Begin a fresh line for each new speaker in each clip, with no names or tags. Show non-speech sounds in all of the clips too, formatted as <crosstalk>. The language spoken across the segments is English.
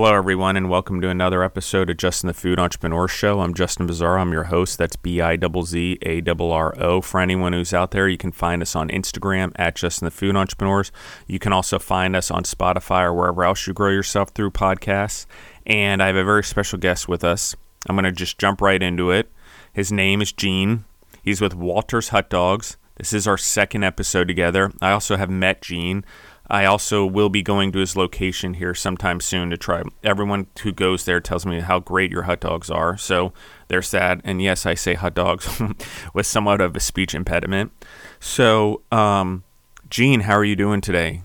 Hello, everyone, and welcome to another episode of Justin the Food Entrepreneur Show. I'm Justin Bizzarro. I'm your host. That's B I Z A R O. For anyone who's out there, you can find us on Instagram at Justin the Food Entrepreneurs. You can also find us on Spotify or wherever else you grow yourself through podcasts. And I have a very special guest with us. I'm going to just jump right into it. His name is Gene. He's with Walter's Hot Dogs. This is our second episode together. I also have met Gene. I also will be going to his location here sometime soon to try. Everyone who goes there tells me how great your hot dogs are. So they're sad. And yes, I say hot dogs <laughs> with somewhat of a speech impediment. So, um, Gene, how are you doing today?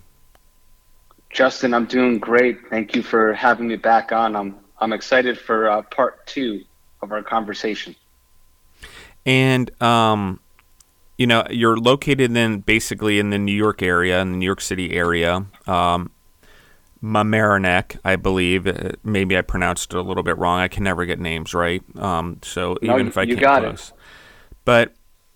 Justin, I'm doing great. Thank you for having me back on. I'm I'm excited for uh, part two of our conversation.
And um, you know, you're located in basically in the New York area, in the New York City area. Um, Mamaroneck, I believe. Uh, maybe I pronounced it a little bit wrong. I can never get names right. Um, so
no,
even if I
you
can't
got
close.
it.
But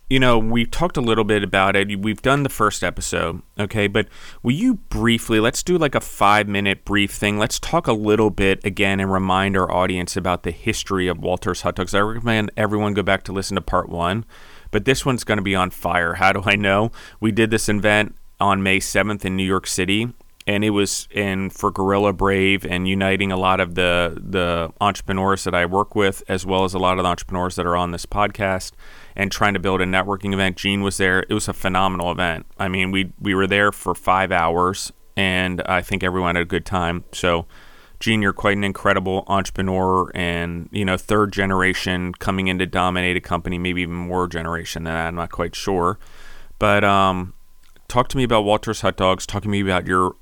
you know, we talked a little bit about it. We've done the first episode, okay? But will you briefly, let's do like a five minute brief thing. Let's talk a little bit again and remind our audience about the history of Walter's Hot Dogs. I recommend everyone go back to listen to part one but this one's going to be on fire. How do I know? We did this event on May 7th in New York City, and it was in for Gorilla Brave and uniting a lot of the the entrepreneurs that I work with, as well as a lot of the entrepreneurs that are on this podcast, and trying to build a networking event. Gene was there. It was a phenomenal event. I mean, we we were there for five hours, and I think everyone had a good time. So Gene, you're quite an incredible entrepreneur and, you know, third generation coming in to dominate a company, maybe even more generation than that. I'm not quite sure. But um, talk to me about Walter's Hot Dogs. Talk to me about your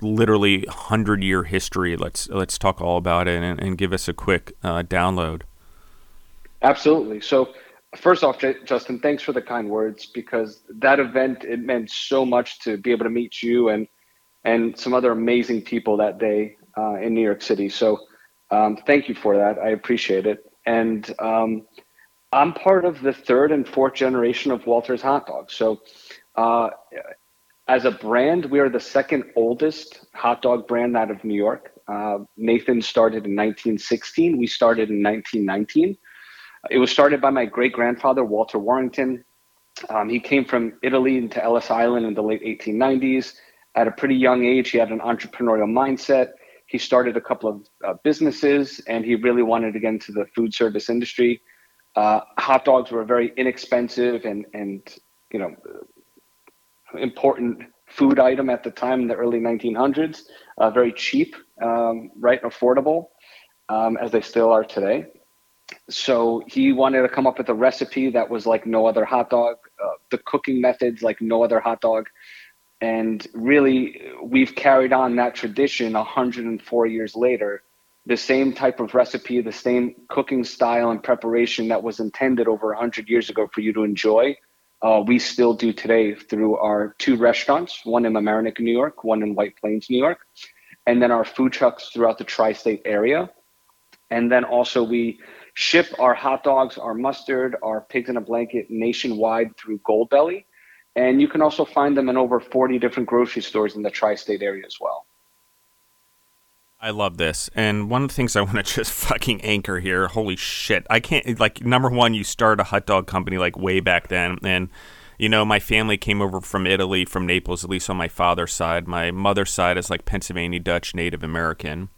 literally 100 year history. Let's let's talk all about it and, and give us a quick uh, download.
Absolutely. So, first off, Justin, thanks for the kind words because that event it meant so much to be able to meet you and and some other amazing people that day uh, in New York City. So um, thank you for that. I appreciate it. And um, I'm part of the third and fourth generation of Walter's Hot Dogs. So uh, as a brand, we are the second oldest hot dog brand out of New York. Uh, Nathan started in 1916. We started in 1919. It was started by my great grandfather, Walter Warrington. Um, he came from Italy into Ellis Island in the late 1890s. At a pretty young age, he had an entrepreneurial mindset he started a couple of uh, businesses and he really wanted to get into the food service industry. Uh, hot dogs were a very inexpensive and, and you know, important food item at the time in the early 1900s, uh, very cheap, um, right, affordable, um, as they still are today. So he wanted to come up with a recipe that was like no other hot dog, uh, the cooking methods like no other hot dog, and really, we've carried on that tradition 104 years later. The same type of recipe, the same cooking style and preparation that was intended over 100 years ago for you to enjoy, uh, we still do today through our two restaurants, one in Mamaroneck, New York, one in White Plains, New York, and then our food trucks throughout the tri state area. And then also, we ship our hot dogs, our mustard, our pigs in a blanket nationwide through Goldbelly and you can also find them in over 40 different grocery stores in the tri state area as well.
I love this. And one of the things I want to <laughs> just fucking anchor here, holy shit. I can't, like, number one, you started a hot dog company like way back then. And, you know, my family came over from Italy, from Naples, at least on my father's side. My mother's side is like Pennsylvania Dutch Native American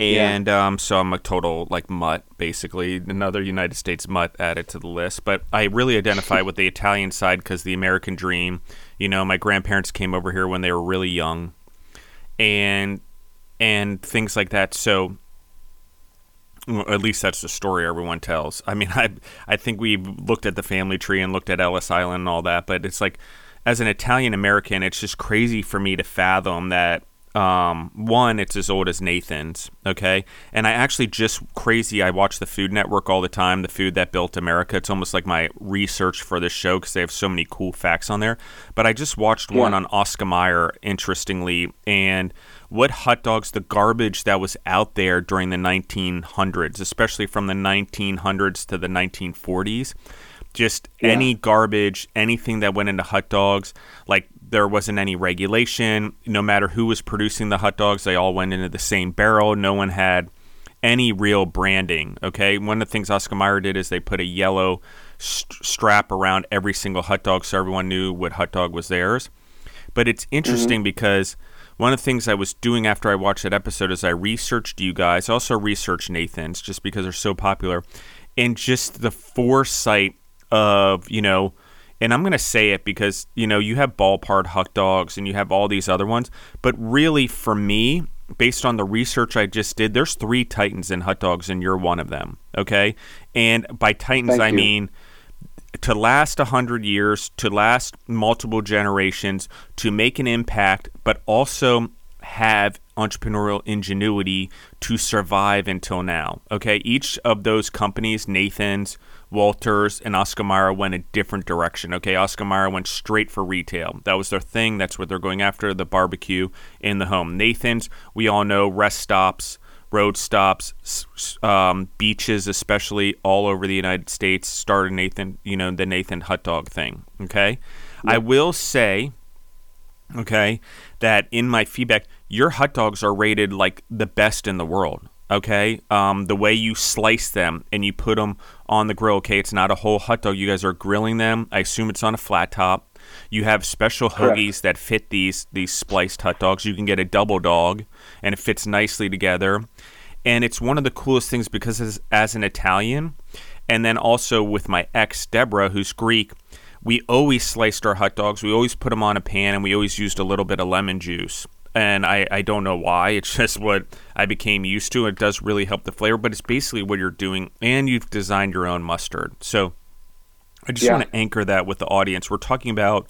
and yeah. um, so I'm a total like mutt, basically another United States mutt added to the list. But I really identify <laughs> with the Italian side because the American dream. You know, my grandparents came over here when they were really young, and and things like that. So at least that's the story everyone tells. I mean, <laughs> I I think we looked at the family tree and looked at Ellis Island and all that, but it's like as an Italian American, it's just crazy for me to fathom that um, one, it's as old as Nathan's, okay? And I actually just crazy. I watch the Food Network all the time, the food that built America. It's almost like my research for this show because they have so many cool facts on there. But I just watched yeah. one on Oscar Mayer, interestingly, and what hot dogs, the garbage that was out there during the 1900s, especially from the 1900s to the 1940s just yeah. any garbage, anything that went into hot dogs. Like there wasn't any regulation. No matter who was producing the hot dogs, they all went into the same barrel. No one had any real branding. Okay, one of the things Oscar Mayer did is they put a yellow st- strap around every single hot dog, so everyone knew what hot dog was theirs. But it's interesting mm-hmm. because one of the things I was doing after I watched that episode is I researched you guys, I also researched Nathan's just because they're so popular, and just the foresight of you know and I'm going to say it because you know you have ballpark hot dogs and you have all these other ones, but really for me, based on the research I just did, there's three Titans in hot dogs, and you're one of them. Okay, and by Titans Thank I you. mean to last 100 years, to last multiple generations, to make an impact, but also have entrepreneurial ingenuity to survive until now. Okay, each of those companies, Nathan's, Walters and Oscar Mayer went a different direction. Okay, Oscar Mayer went straight for retail. That was their thing. That's what they're going after the barbecue in the home. Nathan's, we all know, rest stops, road stops, um, beaches, especially all over the United States, started Nathan, you know, the Nathan hot dog thing. Okay, I will say, okay, that in my feedback, your hot dogs are rated like the best in the world okay um, the way you slice them and you put them on the grill okay? It's not a whole hot dog. You guys are grilling them. I assume it's on a flat top. You have special Correct. that fit these these spliced hot dogs. You can get a double dog and it fits nicely together. And it's one of the coolest things because as, as an italian and then also with my ex deborah who's greek we always sliced our hot dogs. We always put them on a pan and we always used a little bit of lemon juice and I, I don't know why. It's <laughs> just what I became used to. It does really help the flavor, but it's basically what you're doing, and you've designed your own mustard. So I just yeah. want to anchor that with the audience. We're talking about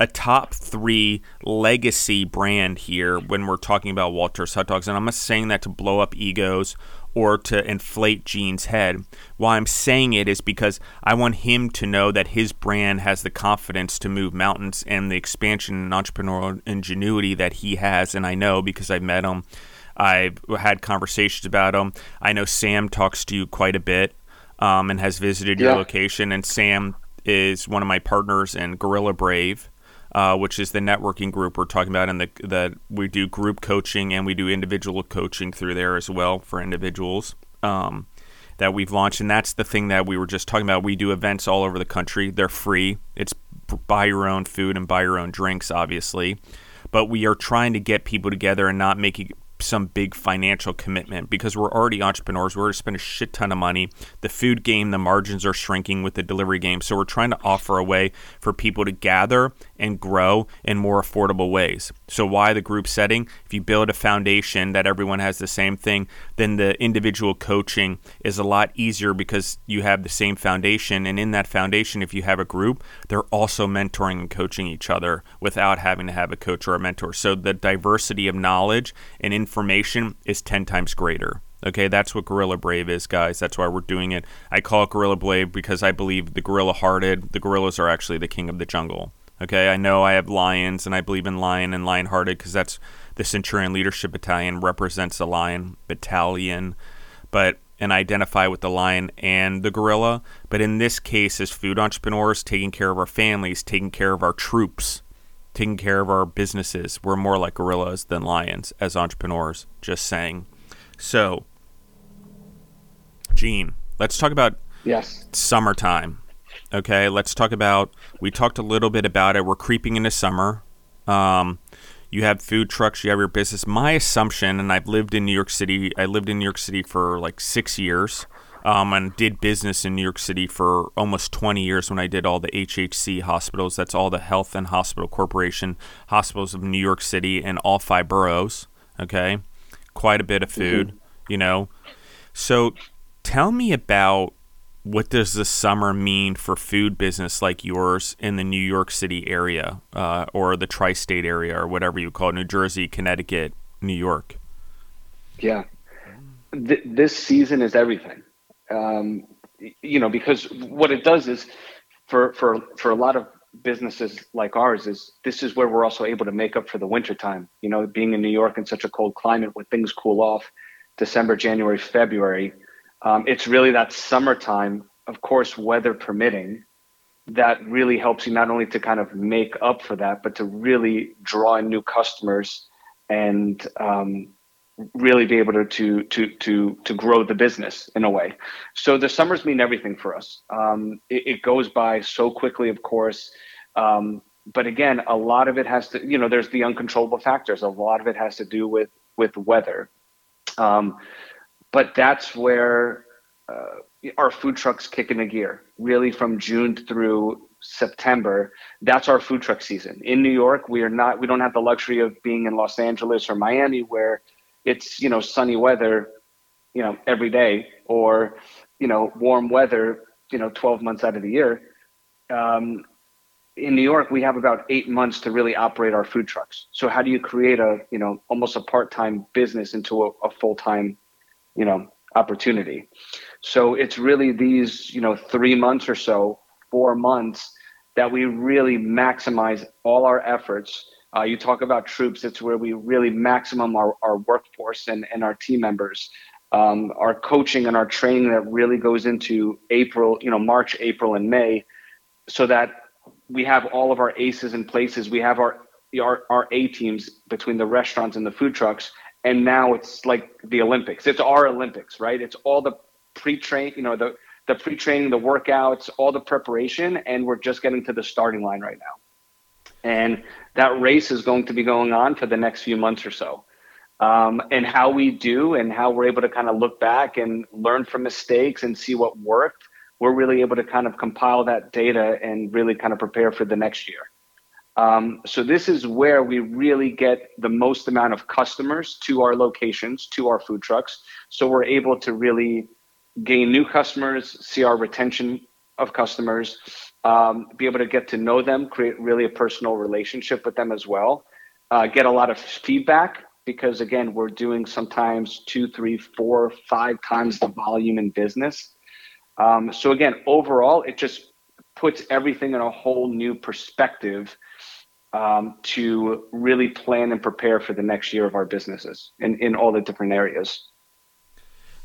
a top three legacy brand here when we're talking about Walter's hot dogs, and I'm not saying that to blow up egos or to inflate Gene's head. Why I'm saying it is because I want him to know that his brand has the confidence to move mountains and the expansion and entrepreneurial ingenuity that he has. And I know because I've met him, I've had conversations about him. I know Sam talks to you quite a bit um, and has visited yeah. your location. And Sam is one of my partners in Gorilla Brave uh, which is the networking group we're talking about, and that we do group coaching and we do individual coaching through there as well for individuals. Um, that we've launched, and that's the thing that we were just talking about. We do events all over the country. They're free. It's buy your own food and buy your own drinks, obviously. But we are trying to get people together and not making some big financial commitment because we're already entrepreneurs. We're going to spend a shit ton of money. The food game, the margins are shrinking with the delivery game. So we're trying to offer a way for people to gather and grow in more affordable ways. So why the group setting? If you build a foundation that everyone has the same thing, then the individual coaching is a lot easier because you have the same foundation. And in that foundation, if you have a group, they're also mentoring and coaching each other without having to have a coach or a mentor. So the diversity of knowledge and information is 10 times greater. Okay, that's what Gorilla Brave is, guys. That's why we're doing it. I call it Gorilla Brave because I believe the gorilla hearted, the gorillas are actually the king of the jungle. Okay, I know I have lions and I believe in lion and lion hearted because that's the Centurion Leadership Battalion represents a lion battalion, but and identify with the lion and the gorilla. But in this case, as food entrepreneurs, taking care of our families, taking care of our troops, taking care of our businesses, we're more like gorillas than lions as entrepreneurs. Just saying. So, Gene, let's talk about
yes
summertime. Okay, let's talk about. We talked a little bit about it. We're creeping into summer. Um, you have food trucks. You have your business. My assumption, and I've lived in New York City. I lived in New York City for like six years, um, and did business in New York City for almost 20 years when I did all the HHC hospitals. That's all the Health and Hospital Corporation hospitals of New York City and all five boroughs. Okay, quite a bit of food. Mm-hmm. You know, so tell me about what does the summer mean for food business like yours in the New York City area uh, or the tri-state area or whatever you call it, New Jersey, Connecticut, New York?
Yeah, Th- this season is everything. Um, you know, because what it does is for for for a lot of businesses like ours is this is where we're also able to make up for the winter time. You know, being in New York in such a cold climate when things cool off, December, January, February um, it's really that summertime of course, weather permitting, that really helps you not only to kind of make up for that, but to really draw in new customers and um, really be able to, to to to to grow the business in a way. So the summers mean everything for us. Um, it, it, goes by so quickly, of course. Um, but again, a lot of it has to, you know, there's the uncontrollable factors. A lot of it has to do with with weather. But that's where uh, our food trucks kick into gear. Really, from June through September, that's our food truck season. In New York, we are not. We don't have the luxury of being in Los Angeles or Miami, where it's you know sunny weather, you know every day, or you know warm weather, you know 12 months out of the year. Um, in New York, we have about eight months to really operate our food trucks. So how do you create a you know almost a part-time business into a, a full-time, you know, opportunity? So it's really these you know three months or so, four months that we really maximize all our efforts. Uh, you talk about troops; it's where we really maximum our, our workforce and, and our team members. Um, our coaching and our training that really goes into April, you know, March, April, and May, so that we have all of our aces in places. We have our our, our A teams between the restaurants and the food trucks, and now it's like the Olympics. It's our Olympics, right? It's all the pre-train, you know, the the pre-training, the workouts, all the preparation, and we're just getting to the starting line right now. And that race is going to be going on for the next few months or so. Um, and how we do and how we're able to kind of look back and learn from mistakes and see what worked we're really able to kind of compile that data and really kind of prepare for the next year. Um, so this is where we really get the most amount of customers to our locations, to our food trucks. So we're able to really gain new customers, see our retention of customers, um, be able to get to know them, create really a personal relationship with them as well, uh, get a lot of feedback because again, we're doing sometimes two, three, four, five times the volume in business. Um, so again, overall, it just puts everything in a whole new perspective um, to really plan and prepare for the next year of our businesses in, in all the different areas.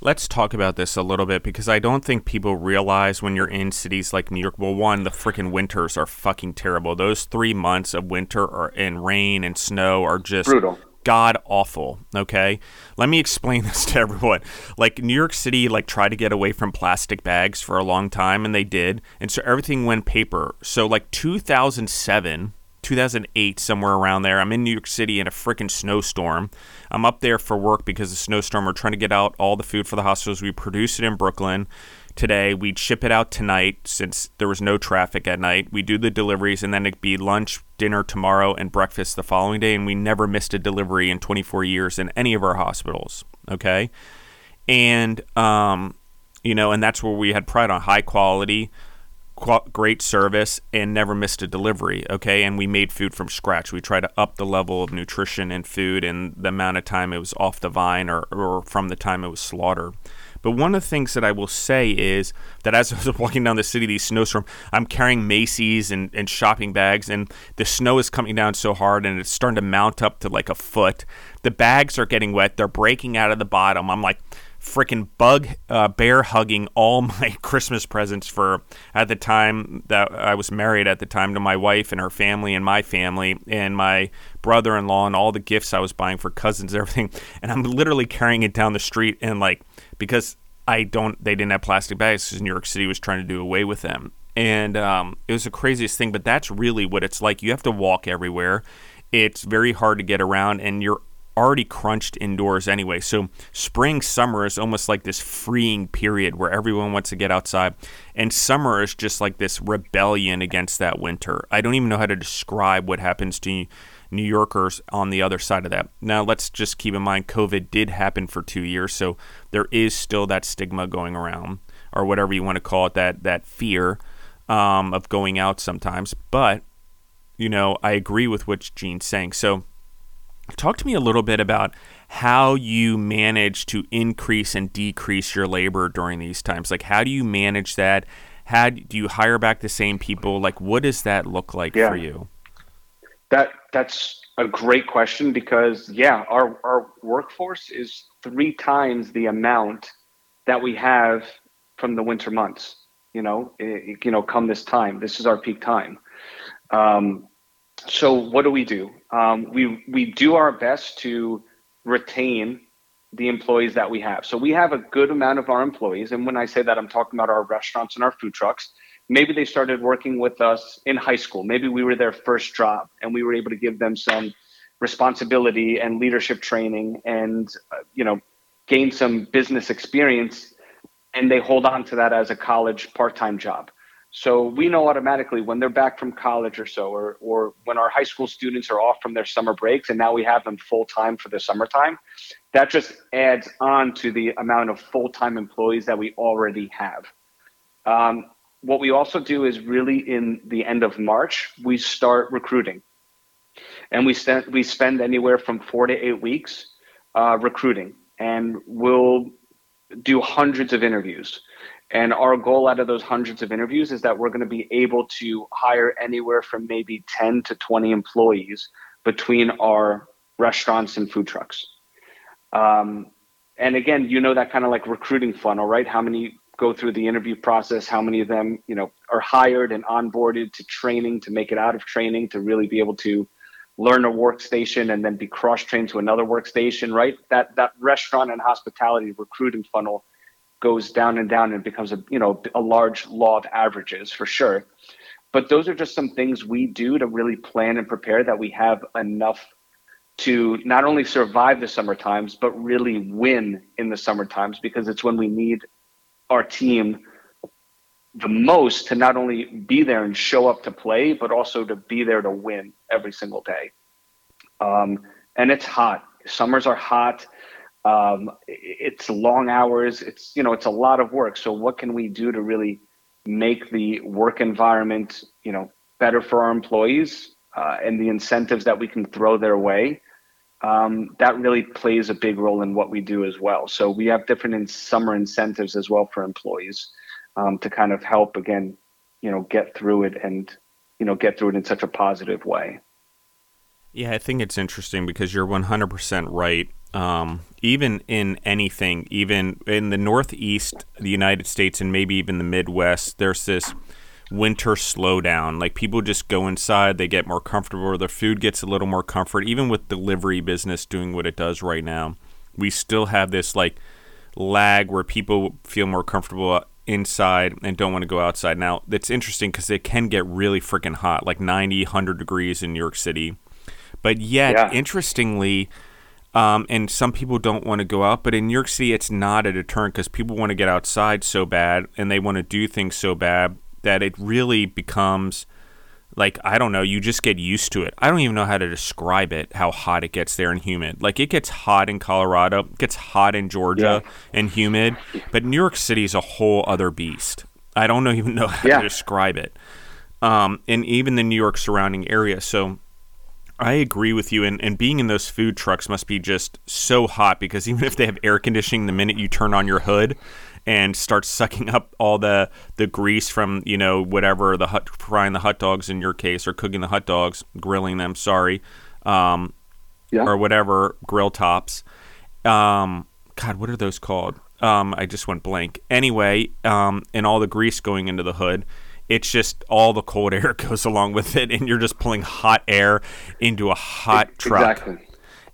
Let's talk about this a little bit because I don't think people realize when you're in cities like New York. Well, one, the freaking winters are fucking terrible. Those three months of winter or and rain and snow are just
brutal
god awful. Okay, let me explain <laughs> this to everyone. Like New York City, like tried to get away from plastic bags for a long time, and they did, and so everything went paper. So like 2007. 2008, somewhere around there. I'm in New York City in a freaking snowstorm. I'm up there for work because the snowstorm. We're trying to get out all the food for the hospitals. We produce it in Brooklyn today. We'd ship it out tonight since there was no traffic at night. We do the deliveries, and then it'd be lunch, dinner tomorrow, and breakfast the following day. And we never missed a delivery in 24 years in any of our hospitals. Okay, and um, you know, and that's where we had pride on high quality. Great service and never missed a delivery. Okay, and we made food from scratch. We try to up the level of nutrition and food and the amount of time it was off the vine or, or from the time it was slaughtered. But one of the things that I will say is that as <laughs> I was walking down the city, these snowstorm, I'm carrying Macy's and, and shopping bags, and the snow is coming down so hard, and it's starting to mount up to like a foot. The bags are getting wet; they're breaking out of the bottom. I'm like freaking bug uh, bear hugging all <laughs> my Christmas presents for at the time that I was married at the time to my wife and her family and my family and my brother-in-law and all the gifts I was buying for cousins and everything <laughs> and I'm literally carrying it down the street and like because I don't. They didn't have plastic bags because New York City was trying to do away with them, and um, it was the craziest thing. But that's really what it's like. You have to walk everywhere. It's very hard to get around, and you're already crunched indoors anyway. So spring, summer is almost like this freeing period where everyone wants to get outside, and summer is just like this rebellion against that winter. I don't even know how to describe what happens to New Yorkers on the other side of that. Now, let's just keep in mind COVID did happen for two years, so there is still that stigma going around, or whatever you want to call it, that that fear um, of going out sometimes. But you know, I agree with what Gene's saying. So, talk to me a little bit about how you manage to increase and decrease your labor during these times. Like, how do you manage that? How do you hire back the same people? Like, what does that look like yeah. for you?
That that's a great question because yeah, our our workforce is three times the amount that we have from the winter months. You know, it, you know, come this time, this is our peak time. Um, so what do we do? Um, we we do our best to retain the employees that we have. So we have a good amount of our employees, and when I say that, I'm talking about our restaurants and our food trucks. Maybe they started working with us in high school. Maybe we were their first job, and we were able to give them some responsibility and leadership training, and uh, you know, gain some business experience, and they hold on to that as a college part-time job. So we know automatically when they're back from college or so, or, or when our high school students are off from their summer breaks and now we have them full time for the summertime, that just adds on to the amount of full time employees that we already have. Um, what we also do is really in the end of March, we start recruiting. And we, spend, we spend anywhere from four to eight weeks uh, recruiting. And we'll do hundreds of interviews. And our goal out of those hundreds of interviews is that we're going to be able to hire anywhere from maybe 10 to 20 employees between our restaurants and food trucks. Um, and again, you know that kind of like recruiting funnel, right? How many go through the interview process? How many of them, you know, are hired and onboarded to training to make it out of training to really be able to learn a workstation and then be cross trained to another workstation, right? That that restaurant and hospitality recruiting funnel goes down and down and becomes a you know a large law of averages for sure. But those are just some things we do to really plan and prepare that we have enough to not only survive the summer times but really win in the summer times because it's when we need our team the most to not only be there and show up to play but also to be there to win every single day. Um, and it's hot. Summers are hot um, it's long hours. It's you know it's a lot of work. So what can we do to really make the work environment you know better for our employees uh, and the incentives that we can throw their way? Um, that really plays a big role in what we do as well. So we have different in summer incentives as well for employees um, to kind of help again, you know, get through it and you know get through it in such a positive way.
Yeah, I think it's interesting because you're 100% right. Um, even in anything, even in the Northeast, the United States, and maybe even the Midwest, there's this winter slowdown. Like people just go inside, they get more comfortable, their food gets a little more comfort. Even with delivery business doing what it does right now, we still have this like lag where people feel more comfortable inside and don't want to go outside. Now, that's interesting because it can get really freaking hot, like 90, 100 degrees in New York City. But yet, yeah. interestingly, um, and some people don't want to go out, but in New York City, it's not a deterrent because people want to get outside so bad and they want to do things so bad that it really becomes like I don't know. You just get used to it. I don't even know how to describe it. How hot it gets there and humid. Like it gets hot in Colorado, it gets hot in Georgia yeah. and humid, but New York City is a whole other beast. I don't know, <laughs> even know how yeah. to describe it. Um, and even the New York surrounding area. So I agree with you, and, and being in those food trucks must be just so hot because even if they have air conditioning, the minute you turn on your hood and start sucking up all the the grease from you know whatever the hot frying the hot dogs in your case or cooking the hot dogs, grilling them, sorry, um, yeah. or whatever grill tops. Um, God, what are those called? Um, I just went blank. Anyway, um, and all the grease going into the hood it's just all the cold air <laughs> goes along with it, and you're just pulling hot air into a hot truck.
Exactly.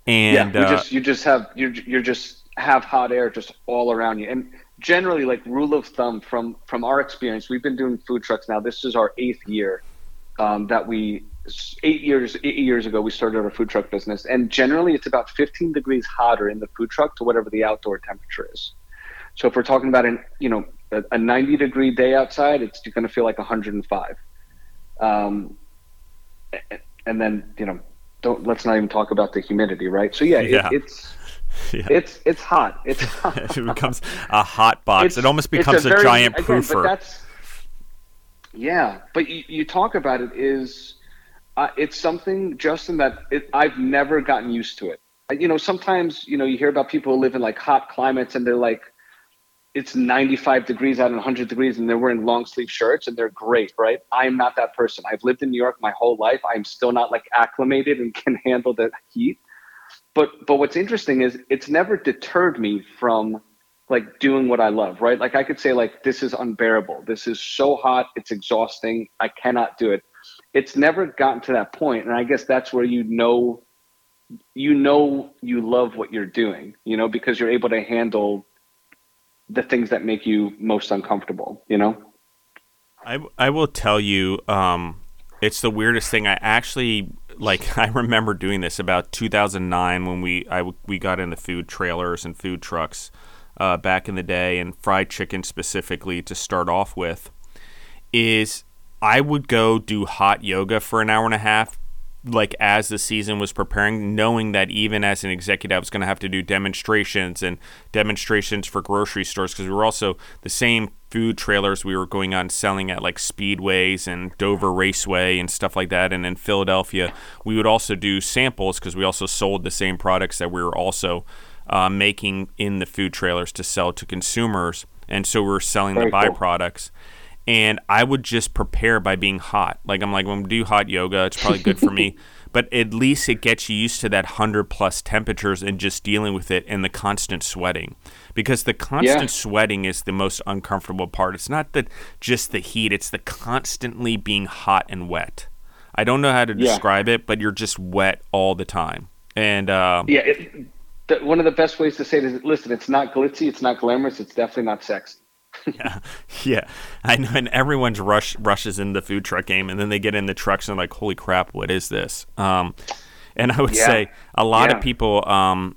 And
yeah, you uh, just you just have you you just have hot air just all around you. And generally, like rule of thumb from from our experience, we've been doing food trucks now. This is our eighth year um, that we eight years eight years ago we started our food truck business, and generally it's about 15 degrees hotter in the food truck to whatever the outdoor temperature is. So if we're talking about an you know a, a 90 degree day outside, it's going to feel like 105. Um, and then you know, don't let's not even talk about the humidity, right? So yeah, yeah. It, it's. <laughs> Yeah. It's it's hot. It's hot. <laughs>
it becomes a hot box. It's, it almost becomes a, a, very, giant again,
that's, yeah, but you, you talk about it is uh, it's something, Justin, that it, I've never gotten used to it. You know, sometimes you know you hear about people who live in like hot climates and they're like, it's 95 degrees out and 100 degrees and they're wearing long sleeve shirts and they're great, right? I'm not that person. I've lived in New York my whole life. I'm still not like acclimated and <laughs> can handle the heat. But but what's interesting is it's never deterred me from like doing what I love, right? Like I could say like this is unbearable. This is so hot, it's exhausting. I cannot do it. It's never gotten to that point, and I guess that's where you know you know you love what you're doing, you know, because you're able to handle the things that make you most uncomfortable, you know?
I, I will tell you, um, it's the weirdest thing. I actually like. <laughs> I remember doing this about 2009 when we I we got into food trailers and food trucks uh, back in the day, and fried chicken specifically to start off with. Is I would go do hot yoga for an hour and a half like as the season was preparing, knowing that even as an executive, I was going to have to do demonstrations and demonstrations for grocery stores because we were also the same food trailers we were going on selling at like speedways and Dover Raceway and stuff like that. And in Philadelphia, we would also do samples because we also sold the same products that we were also uh, making in the food trailers to sell to consumers. And so we were selling Very the byproducts. Cool and I would just prepare by being hot. Like I'm like, when we do hot yoga, it's probably good for me. <laughs> But at least it gets you used to that hundred plus temperatures and just dealing with it and the constant sweating, because the constant yeah. sweating is the most uncomfortable part. It's not that just the heat; it's the constantly being hot and wet. I don't know how to yeah. describe it, but you're just wet all the time. And uh,
yeah, it, the, one of the best ways to say it is, listen, it's not glitzy, it's not glamorous, it's definitely not sexy
yeah, <laughs> yeah, I know. And everyone's rush rushes in the food truck game, and then they get in the trucks and like, "Holy crap, what is this?" Um, and I would yeah. say a lot yeah. of people, um,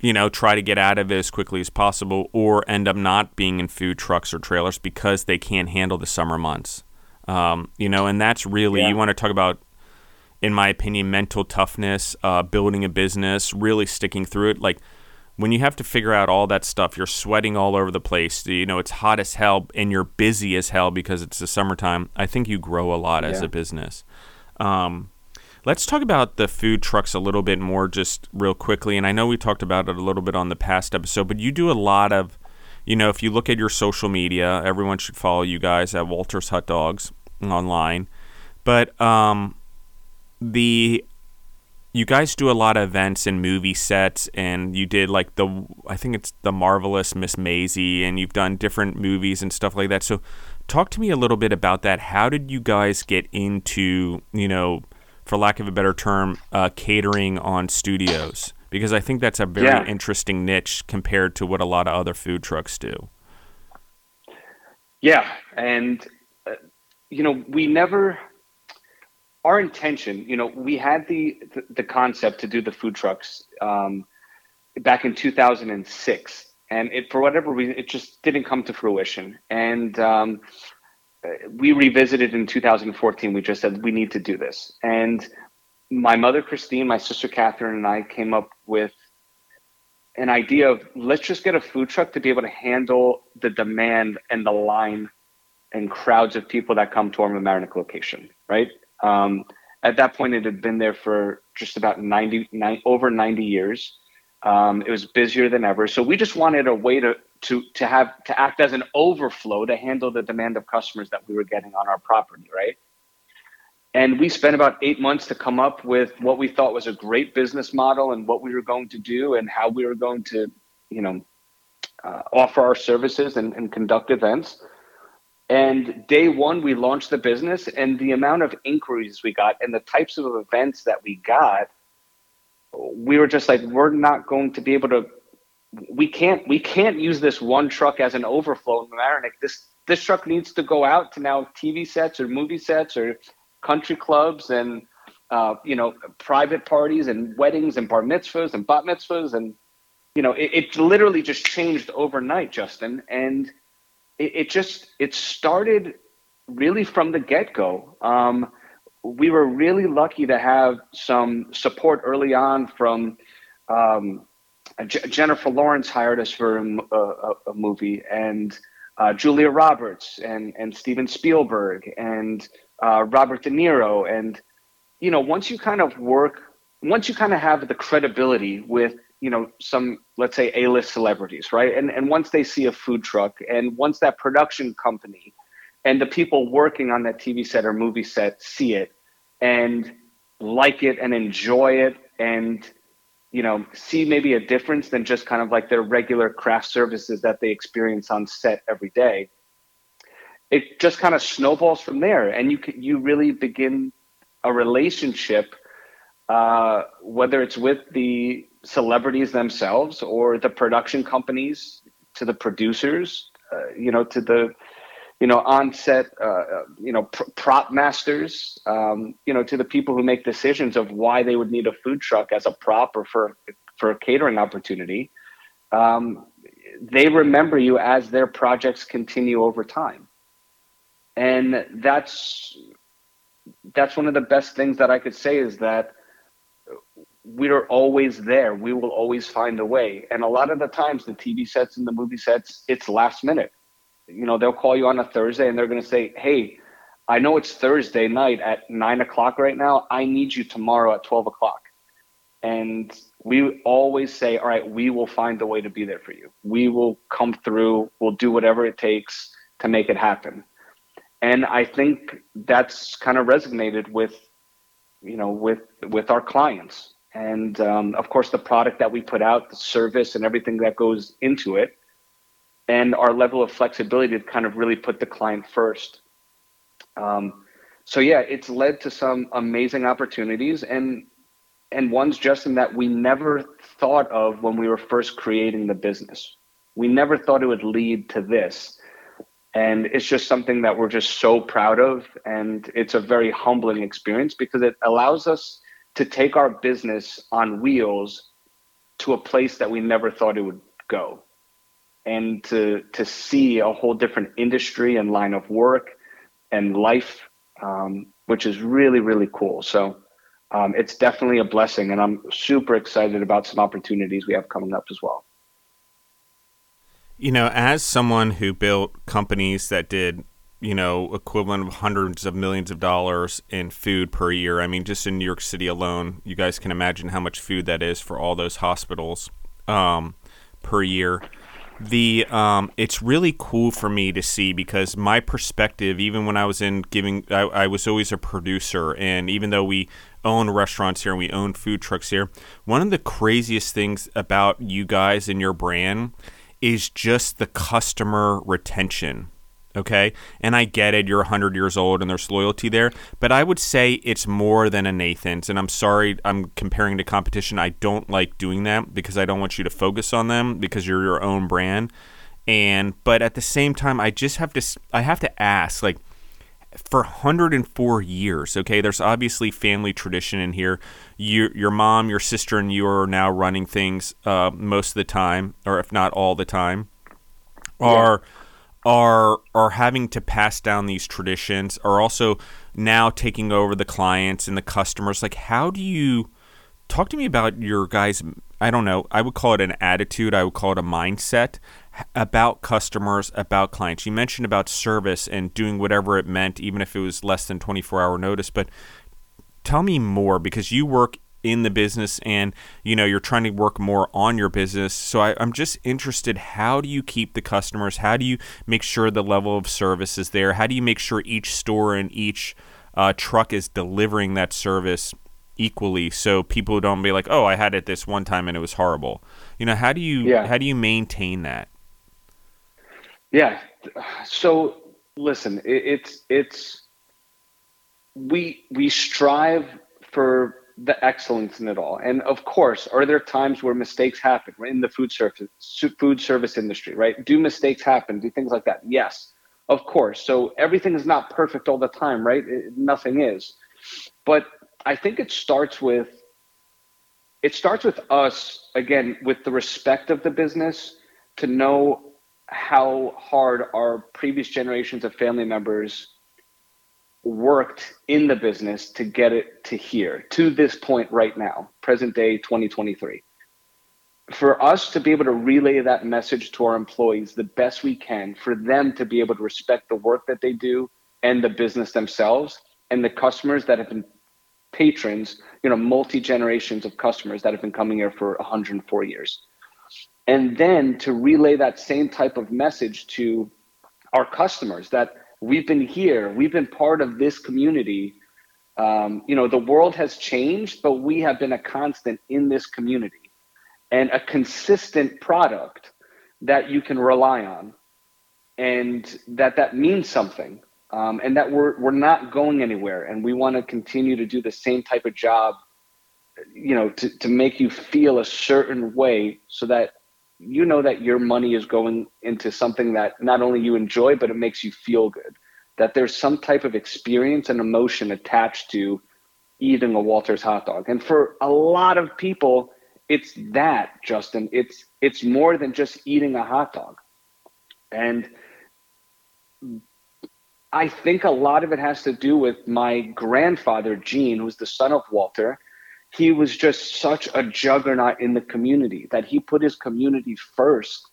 you know, try to get out of it as quickly as possible, or end up not being in food trucks or trailers because they can't handle the summer months. Um, you know, and that's really yeah. you want to talk about. In my opinion, mental toughness, uh, building a business, really sticking through it. Like when you have to figure out all that stuff, you're sweating all over the place. You know, it's hot as hell and you're busy as hell because it's the summertime. I think you grow a lot yeah. as a business. Um, let's talk about the food trucks a little bit more, just real quickly. And I know we talked about it a little bit on the past episode, but you do a lot of, you know, if you look at your social media, everyone should follow you guys at Walter's Hot Dogs online. But um, the you guys do a lot of events and movie sets and you did like the I think it's the marvelous Mrs. Maisel and you've done different movies and stuff like that. So talk to me a little bit about that. How did you guys get into, you know, for lack of a better term, uh, catering on studios? Because I think that's a very yeah. interesting niche compared to what a lot of other food trucks do.
Yeah, and uh, you know, we never our intention, you know, we had the the, concept to do the food trucks um, back in 2006, and it for whatever reason it just didn't come to fruition. And um, we revisited in 2014. We just said we need to do this, and my mother Christine, my sister Catherine, and I came up with an idea of let's just get a food truck to be able to handle the demand and the line and crowds of people that come to our Mamaroneck location, right? Um, at that point, it had been there for just about 90, 90 over 90 years. Um, it was busier than ever. So we just wanted a way to, to, to have to act as an overflow to handle the demand of customers that we were getting on our property, right? And we spent about eight months to come up with what we thought was a great business model and what we were going to do and how we were going to, you know, uh, offer our services and, and conduct events. And day one, we launched the business, and the amount of inquiries we got and the types of events that we got, we were just like, we're not going to be able to. We can't. We can't use this one truck as an overflow in Mamaroneck. This this truck needs to go out to now TV sets or movie sets or country clubs and uh, you know private parties and weddings and bar mitzvahs and bat mitzvahs and you know it, it literally just changed overnight, Justin. And it, it just it started really from the get go. Um, we were really lucky to have some support early on from um, J- Jennifer Lawrence hired us for a, a, a movie, and uh, Julia Roberts, and and Steven Spielberg, and uh, Robert De Niro, and you know once you kind of work, once you kind of have the credibility with you know some let's say a-list celebrities right and and once they see a food truck and once that production company and the people working on that tv set or movie set see it and like it and enjoy it and you know, see maybe a difference than just kind of like their regular craft services that they experience on set every day. It just kind of snowballs from there, and you can, you really begin a relationship, uh, whether it's with the celebrities themselves or the production companies, to the producers, uh, you know, to the you know, on-set, uh, uh, you know, pr- prop masters, um, you know, to the people who make decisions of why they would need a food truck as a prop or for for a catering opportunity. Um, they remember you as their projects continue over time, and that's that's one of the best things that I could say is that we're always there. We will always find a way. And a lot of the times, the TV sets and the movie sets, it's last minute you know, they'll call you on a Thursday and they're going to say, Hey, I know it's Thursday night at nine o'clock right now. I need you tomorrow at 12 o'clock. And we always say, All right, we will find a way to be there for you. We will come through. We'll do whatever it takes to make it happen. And I think that's kind of resonated with, you know, with with our clients. And um, of course, the product that we put out, the service, and everything that goes into it and our level of flexibility to kind of really put the client first. Um, so yeah, it's led to some amazing opportunities and and ones Justin that we never thought of when we were first creating the business. We never thought it would lead to this. And it's just something that we're just so proud of. And it's a very humbling experience because it allows us to take our business on wheels to a place that we never thought it would go and to to see a whole different industry and line of work and life, um, which is really really cool. So um, it's definitely a blessing, and I'm super excited about some opportunities we have coming up as well.
You know, as someone who built companies that did you know, equivalent of hundreds of millions of dollars in food per year. I mean, just in New York City alone, you guys can imagine how much food that is for all those hospitals um, per year the um, it's really cool for me to see because my perspective, even when I was in giving, I, I, was always a producer, and even though we own restaurants here and we own food trucks here, one of the craziest things about you guys and your brand is just the customer retention. Okay. And I get it. You're 100 years old and there's loyalty there. But I would say it's more than a Nathan's. And I'm sorry, I'm comparing to competition. I don't like doing that because I don't want you to focus on them because you're your own brand. And, but at the same time, I just have to, I have to ask, like, for 104 years, okay, there's obviously family tradition in here. You, your mom, your sister, and you are now running things uh, most of the time, or if not all the time. Are. Yeah are are having to pass down these traditions are also now taking over the clients and the customers. Like how do you talk to me about your guys i don't know i would call it an attitude i would call it a mindset about customers about clients. You mentioned about service and doing whatever it meant even if it was less than 24 hour notice but tell me more because you work in the business and you know you're trying to work more on your business. So I, i'm just interested how do you keep the customers? How do you make sure the level of service is there? How do you make sure each store and each uh, truck is delivering that service equally? So people don't be like oh i had it this one time and it was horrible. You know how do you yeah. how do you maintain that?
Yeah. So listen it, it's it's we we strive for the excellence in it all. And of course, are there times where mistakes happen in the food service food service industry, right? Do mistakes happen? Do things like that? Yes, of course. So everything is not perfect all the time, right? It, nothing is. But I think it starts with it starts with us again with the respect of the business to know how hard our previous generations of family members worked in the business to get it to here, to this point right now, present day 2023. For us to be able to relay that message to our employees the best we can, for them to be able to respect the work that they do and the business themselves, and the customers that have been patrons, you know, multi generations of customers that have been coming here for 104 years. And then to relay that same type of message to our customers that we've been here, we've been part of this community. Um, you know, the world has changed, but we have been a constant in this community. and a consistent product that you can rely on and that that means something um, and that we're, we're not going anywhere and we want to continue to do the same type of job you know to, to make you feel a certain way so that you know that your money is going into something that not only you enjoy but it makes you feel good. That there's some type of experience and emotion attached to eating a walter's hot dog. And for a lot of people it's that justin. It's it's more than just eating a hot dog. And I think a lot of it has to do with my grandfather, Gene, who's the son of Walter. He was just such a juggernaut in the community that he put his community first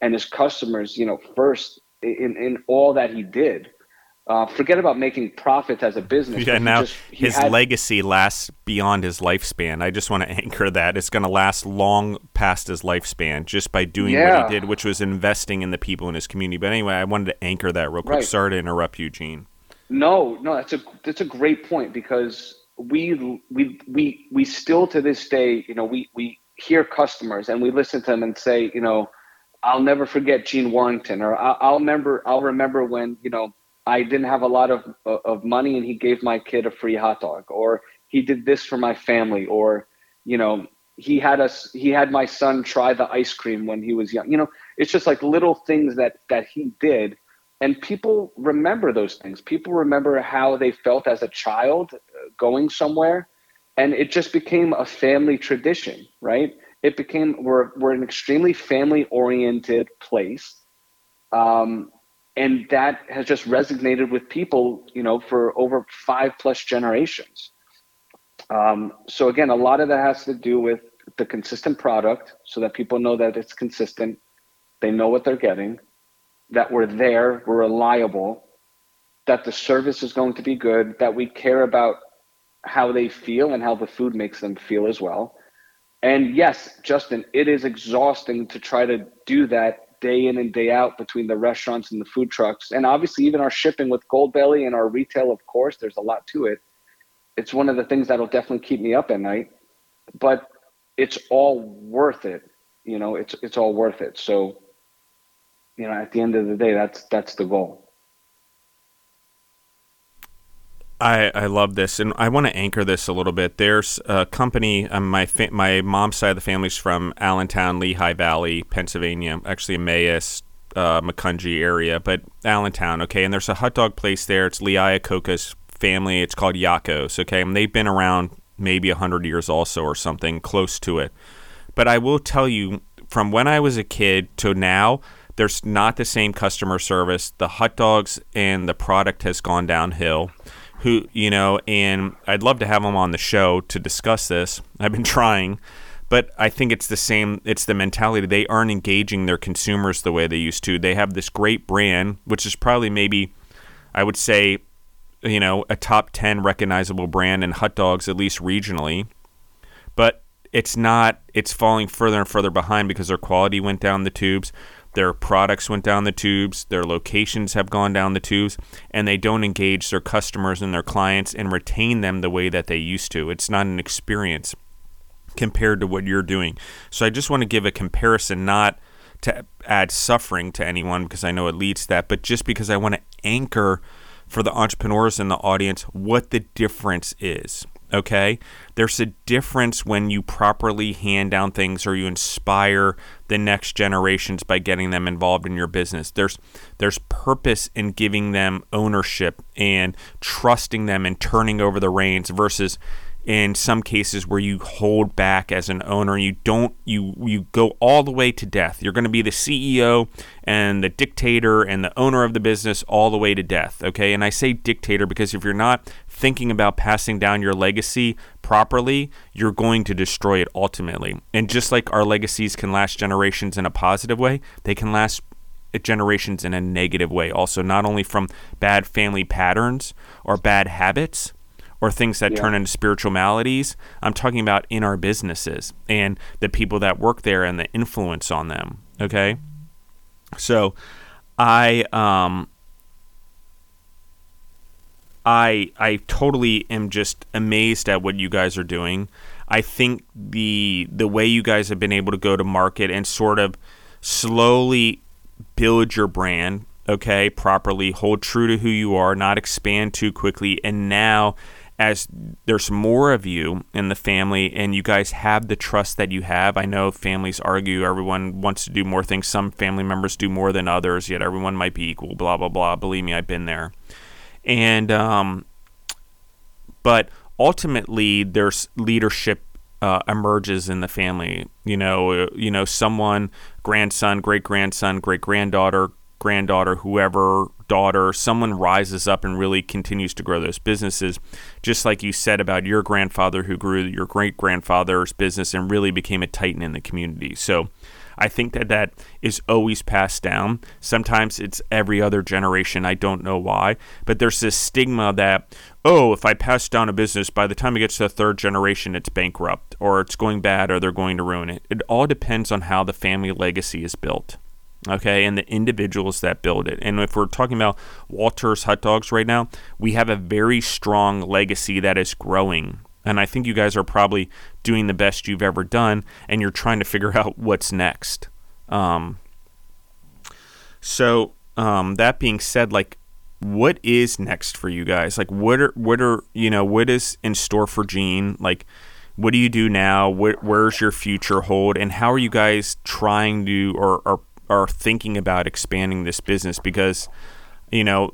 and his customers, you know, first in, in all that he did. Uh, forget about making profits as a business.
Yeah, now just, his had, legacy lasts beyond his lifespan. I just want to <laughs> anchor that it's going to last long past his lifespan just by doing yeah. what he did, which was investing in the people in his community. But anyway, I wanted to anchor that real quick. Right. Sorry to interrupt you, Gene.
No, no, that's a that's a great point because we we we we still to this day, you know, we we hear customers and we listen to them and say, you know, I'll never forget Gene Warrington, or I'll, I'll remember I'll remember when you know I didn't have a lot of of money and he gave my kid a free hot dog or he did this for my family or you know he had us he had my son try the ice cream when he was young. You know it's just like little things that that he did and people remember those things. People remember how they felt as a child going somewhere and it just became a family tradition right? It became we're we're an extremely family oriented place um, and that has just resonated with people you know for over five plus generations. Um, so again a lot of that has to do with the consistent product so that people know that it's consistent they know what they're getting that we're there we're reliable that the service is going to be good that we care about how they feel and how the food makes them feel as well. And yes justin it is exhausting to try to do that day in and day out between the restaurants and the food trucks. And obviously even our shipping with goldbelly and our retail of course there's a lot to it. It's one of the things that'll definitely keep me up at night but it's all worth it you know it's it's all worth it. So you know at the end of the day that's that's the goal
I, I love this, and I want to anchor this a little bit. There's a company. Um, my fa- my mom's side of the family's from Allentown, Lehigh Valley, Pennsylvania. Actually, Emmaus, uh, Macungie area, but Allentown. Okay, and there's a hot dog place there. It's Lee Iacocca's family. It's called Yocco's. Okay, and they've been around maybe hundred years also, or something close to it. But I will tell you, from when I was a kid to now, there's not the same customer service. The hot dogs and the product has gone downhill who you know, and I'd love to have them on the show to discuss this. I've been <laughs> trying, but I think it's the same. It's the mentality they aren't engaging their consumers the way they used to. They have this great brand, which is probably maybe, I would say, you know, a top ten recognizable brand in hot dogs, at least regionally, but it's not. It's falling further and further behind because their quality went down the tubes. Their products went down the tubes, their locations have gone down the tubes, and they don't engage their customers and their clients and retain them the way that they used to. It's not an experience compared to what you're doing. So I just want to give a comparison, not to add suffering to anyone because I know it leads to that, but just because I want to anchor for the entrepreneurs in the audience what the difference is okay? There's a difference when you properly hand down things or you inspire the next generations by getting them involved in your business. There's there's purpose in giving them ownership and trusting them and turning over the reins versus in some cases where you hold back as an owner. You don't you you go all the way to death. You're going to be the CEO and the dictator and the owner of the business all the way to death okay? And I say dictator because if you're not thinking about passing down your legacy properly you're going to destroy it ultimately. And just like our legacies can last generations in a positive way they can last generations in a negative way. Also not only from bad family patterns or bad habits or things that yeah. turn into spiritual maladies. I'm talking about in our businesses and the people that work there and the influence on them. Okay. So I, um, I I totally am just amazed at what you guys are doing. I think the the way you guys have been able to go to market and sort of slowly build your brand, okay, properly, hold true to who you are, not expand too quickly, and now as there's more of you in the family and you guys have the trust that you have. I know families argue, everyone wants to do more things. Some family members do more than others, yet everyone might be equal, blah, blah, blah. Believe me, I've been there. And, um, but ultimately, there's leadership uh, emerges in the family. You know, you know, someone, grandson, great grandson, great granddaughter, granddaughter, whoever, daughter, someone rises up and really continues to grow those businesses. Just like you said about your grandfather who grew your great grandfather's business and really became a titan in the community. So I think that that is always passed down. Sometimes it's every other generation. I don't know why. But there's this stigma that, oh, if I pass down a business, by the time it gets to the third generation, it's bankrupt or it's going bad or they're going to ruin it. It all depends on how the family legacy is built okay, and the individuals that build it. And if we're talking about Walter's Hot Dogs right now, we have a very strong legacy that is growing. And I think you guys are probably doing the best you've ever done, and you're trying to figure <laughs> out what's next. Um, so um, that being said, like, what is next for you guys? Like, what are what are you know what is in store for Gene? Like, what do you do now? Where, where's your future hold? And how are you guys trying to or, or are thinking about expanding this business because, you know,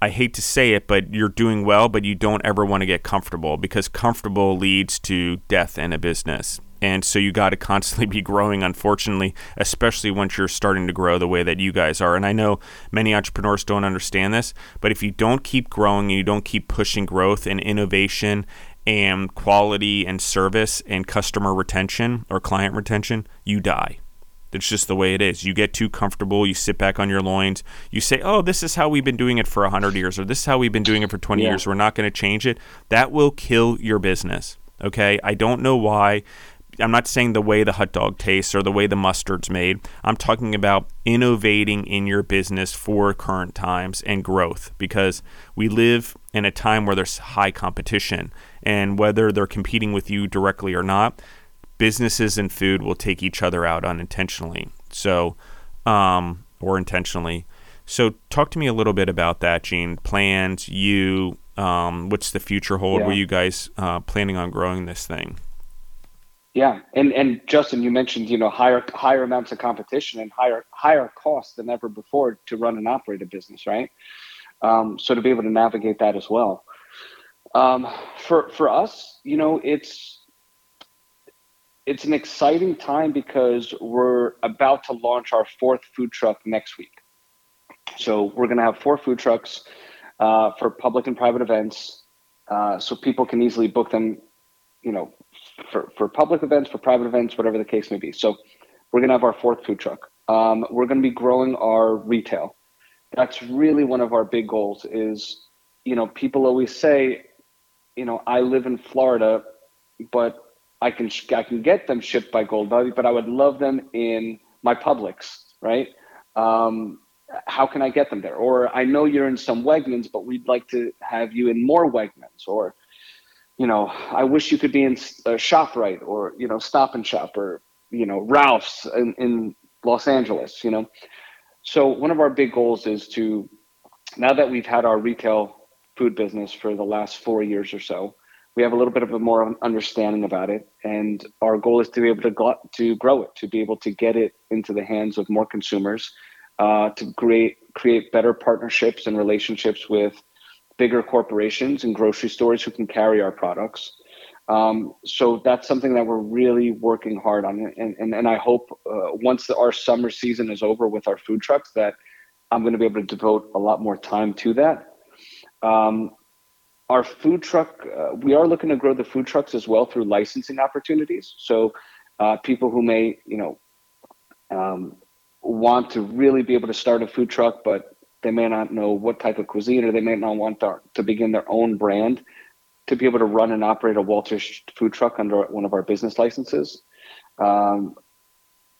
I hate to say it, but you're doing well, but you don't ever want to get comfortable because comfortable leads to death in a business. And so you got to <laughs> constantly be growing, unfortunately, especially once you're starting to grow the way that you guys are. And I know many entrepreneurs don't understand this, but if you don't keep growing and you don't keep pushing growth and innovation and quality and service and customer retention or client retention, you die. It's just the way it is. You get too comfortable, you sit back on your loins, you say, "Oh, this is how we've been doing it for 100 years or this is how we've been doing it for 20 yeah. years. We're not going to change it." That will kill your business. Okay? I don't know why I'm not saying the way the hot dog tastes or the way the mustard's made. I'm talking about innovating in your business for current times and growth because we live in a time where there's high competition and whether they're competing with you directly or not, businesses and food will take each other out unintentionally. So, um, or intentionally. So, talk to me a little bit about that, Gene. Plans, you, um, what's the future hold? Yeah. Were you guys uh, planning on growing this thing?
Yeah, and and Justin, you mentioned you know higher higher amounts of competition and higher higher costs than ever before to run and operate a business, right? Um, so to be able to navigate that as well. Um, for for us, you know, it's it's an exciting time because we're about to launch our fourth food truck next week. So we're going to have four food trucks uh, for public and private events, uh, so people can easily book them. You know, for for public events, for private events, whatever the case may be. So we're going to have our fourth food truck. Um, we're going to be growing our retail. That's really one of our big goals. Is you know, people always say, you know, I live in Florida, but I can I can get them shipped by Gold Goldbelly, but I would love them in my Publix, right? Um, how can I get them there? Or I know you're in some Wegmans, but we'd like to have you in more Wegmans. Or, you know, I wish you could be in uh, Shoprite or you know Stop and Shop or you know Ralph's in, in Los Angeles. You know, so one of our big goals is to now that we've had our retail food business for the last four years or so we have a little bit of a more understanding about it and our goal is to be able to go, to grow it to be able to get it into the hands of more consumers uh, to create create better partnerships and relationships with bigger corporations and grocery stores who can carry our products. Um, so that's something that we're really working hard on and, and, and i hope uh, once the, our summer season is over with our food trucks that i'm going to be able to devote a lot more time to that. Um, our food truck, uh, we are looking to grow the food trucks as well through licensing opportunities. So uh, people who may, you know, um, want to really be able to start a food truck, but they may not know what type of cuisine, or they may not want to, to begin their own brand, to be able to run and operate a Walters food truck under one of our business licenses. Um,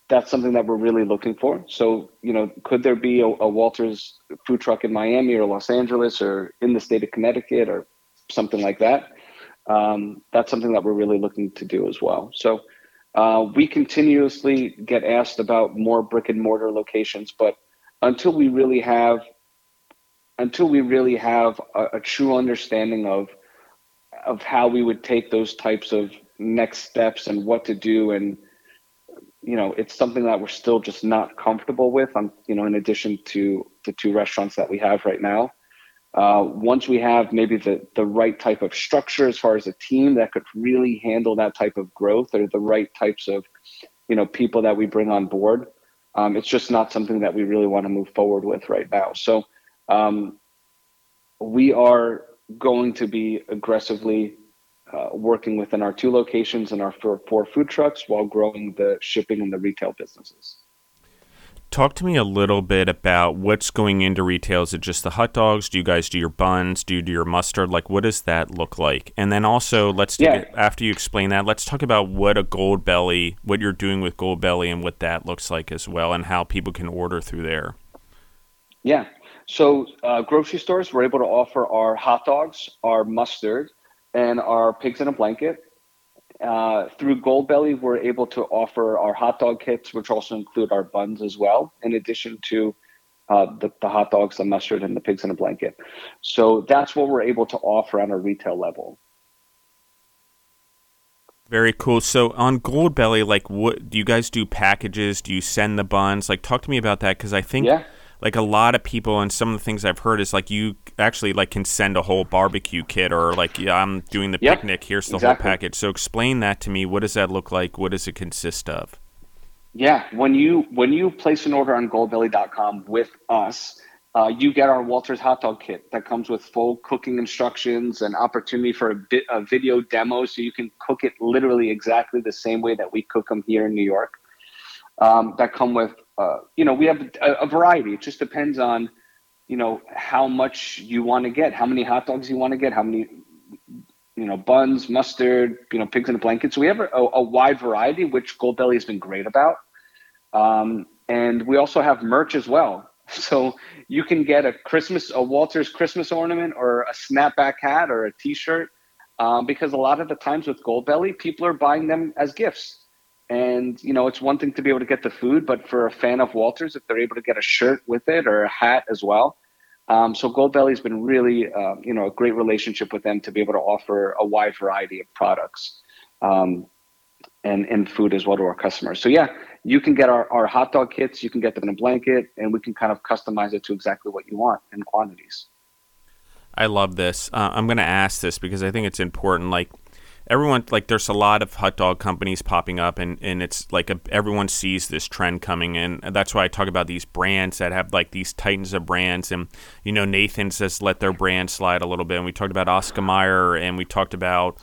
that's something that we're really looking for. So, you know, could there be a, a Walters food truck in Miami or Los Angeles or in the state of Connecticut or something like that. um, that's something that we're really looking to do as well. So uh, we continuously get asked about more brick and mortar locations, but until we really have until we really have a, a true understanding of of how we would take those types of next steps and what to do and you know it's something that we're still just not comfortable with on you know in addition to the two restaurants that we have right now uh, once we have maybe the the right type of structure as far as a team that could really handle that type of growth or the right types of you know people that we bring on board um, it's just not something that we really want to move forward with right now so um, we are going to be aggressively uh, working within our two locations and our four, four food trucks while growing the shipping and the retail businesses.
Talk to me a little bit about what's going into retail. Is it just the hot dogs? Do you guys do your buns? Do you do your mustard? Like, what does that look like? And then also, let's yeah. It, after you explain that, let's talk about what a Goldbelly, what you're doing with Goldbelly, and what that looks like as well, and how people can order through there.
Yeah. So, uh, grocery stores, we're able to offer our hot dogs, our mustard, and our pigs in a blanket. Uh, through Goldbelly, we're able to offer our hot dog kits, which also include our buns as well, in addition to uh, the, the hot dogs, the mustard, and the pigs in a blanket. So that's what we're able to offer on a retail level.
Very cool. So on Goldbelly, like, what do you guys do? Packages? Do you send the buns? Like, talk to me about that because I think yeah like a lot of people and some of the things I've heard is like you actually like can send a whole barbecue kit or like yeah I'm doing the yep, picnic here's the exactly. whole package. So explain that to me. What does that look like? What does it consist of?
Yeah, when you when you place an order on goldbelly.com with us, uh, you get our Walter's hot dog kit that comes with full cooking instructions and opportunity for a, bit, a video demo, so you can cook it literally exactly the same way that we cook them here in New York. Um, that come with uh, you know, we have a, a, variety. It just depends on, you know, how much you want to get, how many hot dogs you want to get, how many, you know, buns, mustard, you know, pigs in a blanket. So we have a, a wide variety, which Goldbelly has been great about. Um, and we also have merch as well. <laughs> So you can get a Christmas, a Walter's Christmas ornament, or a snapback hat, or a T-shirt, um, because a lot of the times with Goldbelly, people are buying them as gifts. And you know, it's one thing to be able to get the food, but for a fan of Walters, if they're able to get a shirt with it or a hat as well. Um, so Goldbelly's been really, uh, you know, a great relationship with them to be able to offer a wide variety of products um, and and food as well to our customers. So yeah, you can get our, our hot dog kits, you can get them in a blanket, and we can kind of customize it to exactly what you want in quantities.
I love this. Uh, I'm going to ask this because I think it's important. Like everyone like there's a lot of hot dog companies popping up and, and it's like a, everyone sees this trend coming in. And that's why i talk about these brands that have like these titans of brands. And you know nathan says let their brand slide a little bit. And we talked about oscar mayer and we talked about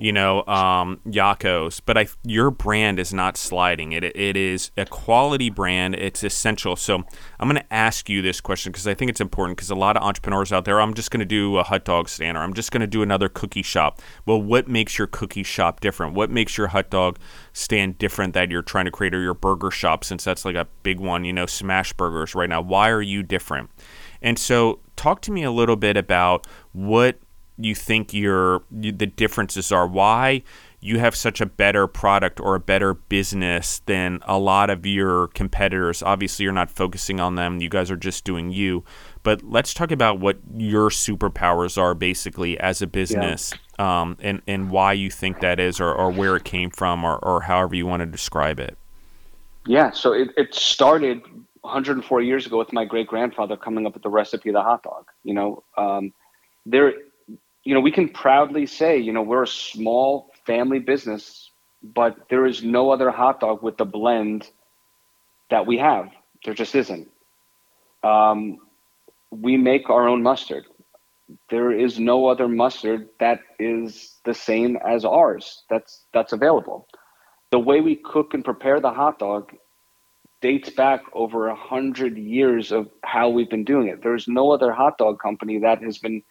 you know, um, Yocco's, but I, your brand is not sliding. It, it is a quality brand. It's essential. So I'm going to ask you this question because I think it's important because a lot of entrepreneurs out there, I'm just going to do a hot dog stand or I'm just going to do another cookie shop. Well, what makes your cookie shop different? What makes your hot dog stand different that you're trying to create or your burger shop since that's like a big one, you know, smash burgers right now. Why are you different? And so talk to me a little bit about what you think your the differences are. Why you have such a better product or a better business than a lot of your competitors? Obviously you're not focusing on them. You guys are just doing you. But let's talk about what your superpowers are basically as a business yeah. um, and, and why you think that is or, or where it came from or, or however you want to describe it.
Yeah so it, it started 104 years ago with my great grandfather coming up with the recipe of the hot dog you know? Um, there you know, we can proudly say, you know, we're a small family business, but there is no other hot dog with the blend that we have. There just isn't. Um, we make our own mustard. There is no other mustard that is the same as ours. That's that's available. The way we cook and prepare the hot dog dates back over a hundred years of how we've been doing it. There's no other hot dog company that has been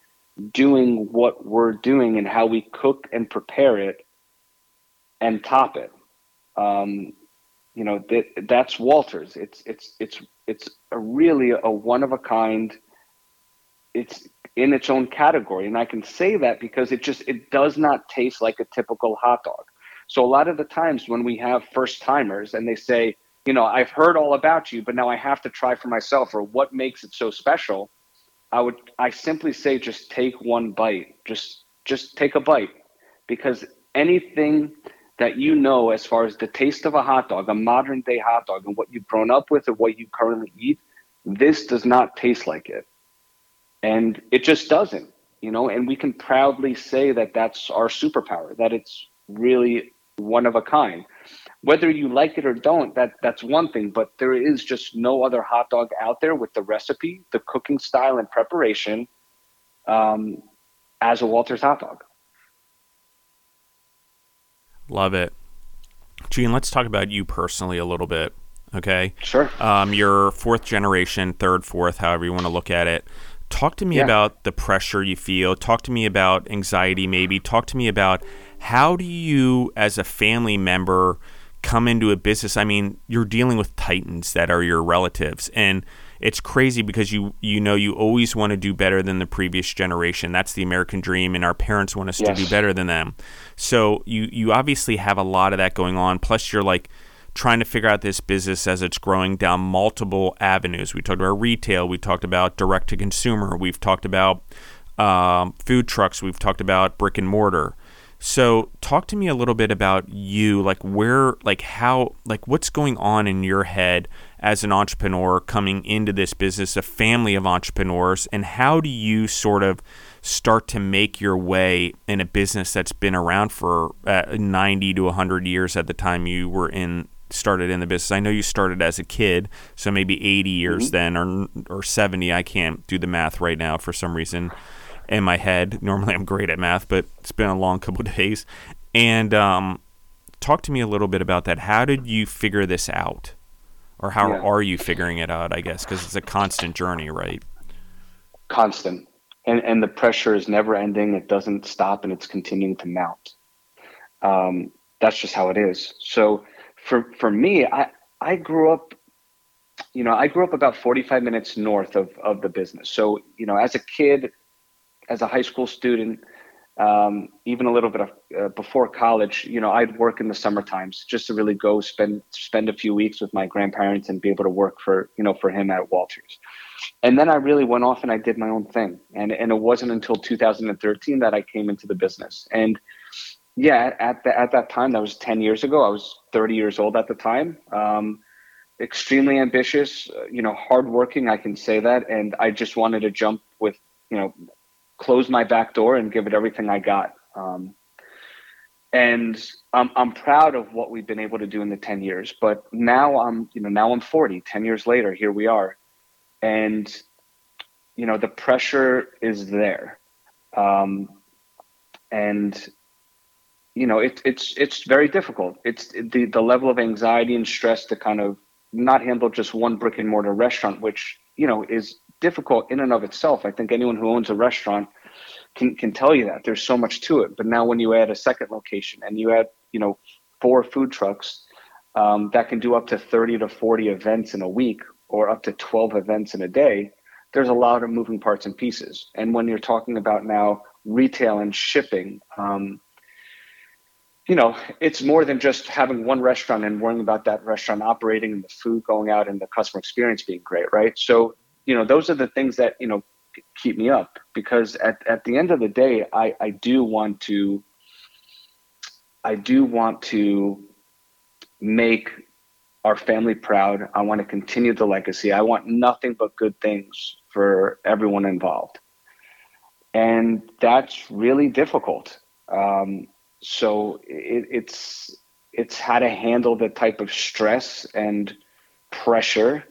doing what we're doing and how we cook and prepare it and top it. Um, you know that that's Walters. It's it's it's it's a really a one of a kind. It's in its own category. And I can say that because it just it does not taste like a typical hot dog. So a lot of the times when we have first timers and they say, you know, I've heard all about you, but now I have to try for myself or what makes it so special, I would I simply say just take one bite. Just just take a bite because anything that you know as far as the taste of a hot dog, a modern day hot dog and what you've grown up with or what you currently eat, this does not taste like it. And it just doesn't, you know, and we can proudly say that that's our superpower, that it's really one of a kind. Whether you like it or don't, that that's one thing, but there is just no other hot dog out there with the recipe, the cooking style and preparation um, as a Walter's hot dog.
Love it. Gene, let's talk about you personally a little bit. Okay.
Sure.
Um, you're fourth generation, third, fourth, however you want to look at it. Talk to me
Yeah.
about the pressure you feel. Talk to me about anxiety, maybe. Talk to me about how do you, as a family member, come into a business? I mean, you're dealing with titans that are your relatives, and it's crazy because you you know you always want to do better than the previous generation. That's the American dream, and our parents want us to do better than them. So you you obviously have a lot of that going on. Plus, you're like trying to figure out this business as it's growing down multiple avenues. We talked about retail, we talked about direct to consumer, we've talked about um, food trucks, we've talked about brick and mortar. So, talk to me a little bit about you, like where, like how, like what's going on in your head as an entrepreneur coming into this business, a family of entrepreneurs, and how do you sort of start to make your way in a business that's been around for uh, 90 to 100 years at the time you were in started in the business. I know you started as a kid, so maybe 80 years then or or 70. I can't do the math right now for some reason in my head. Normally I'm great at math, but it's been a long couple of <laughs> days. And um, talk to me a little bit about that. How did you figure this out? Or how
Yeah.
are you figuring it out, I guess, because it's a constant journey, right?
constant and and the pressure is never ending it doesn't stop and it's continuing to mount um, that's just how it is so for for me i i grew up you know i grew up about 45 minutes north of of the business so you know as a kid as a high school student um, even a little bit of uh, before college you know i'd work in the summer times just to really go spend spend a few weeks with my grandparents and be able to work for you know for him at walters and then I really went off and I did my own thing. And and it wasn't until 2013 that I came into the business. And yeah, at the, at that time, that was 10 years ago. I was 30 years old at the time. Um, extremely ambitious, uh, you know, hardworking. I can say that. And I just wanted to jump with, you know, close my back door and give it everything I got. Um, and I'm, I'm proud of what we've been able to do in the 10 years. But now I'm, you know, now I'm 40. 10 years later, here we are and you know the pressure is there um, and you know it, it's it's very difficult it's the the level of anxiety and stress to kind of not handle just one brick and mortar restaurant which you know is difficult in and of itself i think anyone who owns a restaurant can can tell you that there's so much to it but now when you add a second location and you add you know four food trucks um, that can do up to 30 to 40 events in a week or up to 12 events in a day, there's a lot of moving parts and pieces. And when you're talking about now retail and shipping, um, you know, it's more than just having one restaurant and worrying about that restaurant operating and the food going out and the customer experience being great, right? So, you know, those are the things that, you know, keep me up because at, at the end of the day, I, I do want to, I do want to make our family proud. I want to continue the legacy. I want nothing but good things for everyone involved. And that's really difficult. Um, so it, it's it's how to handle the type of stress and pressure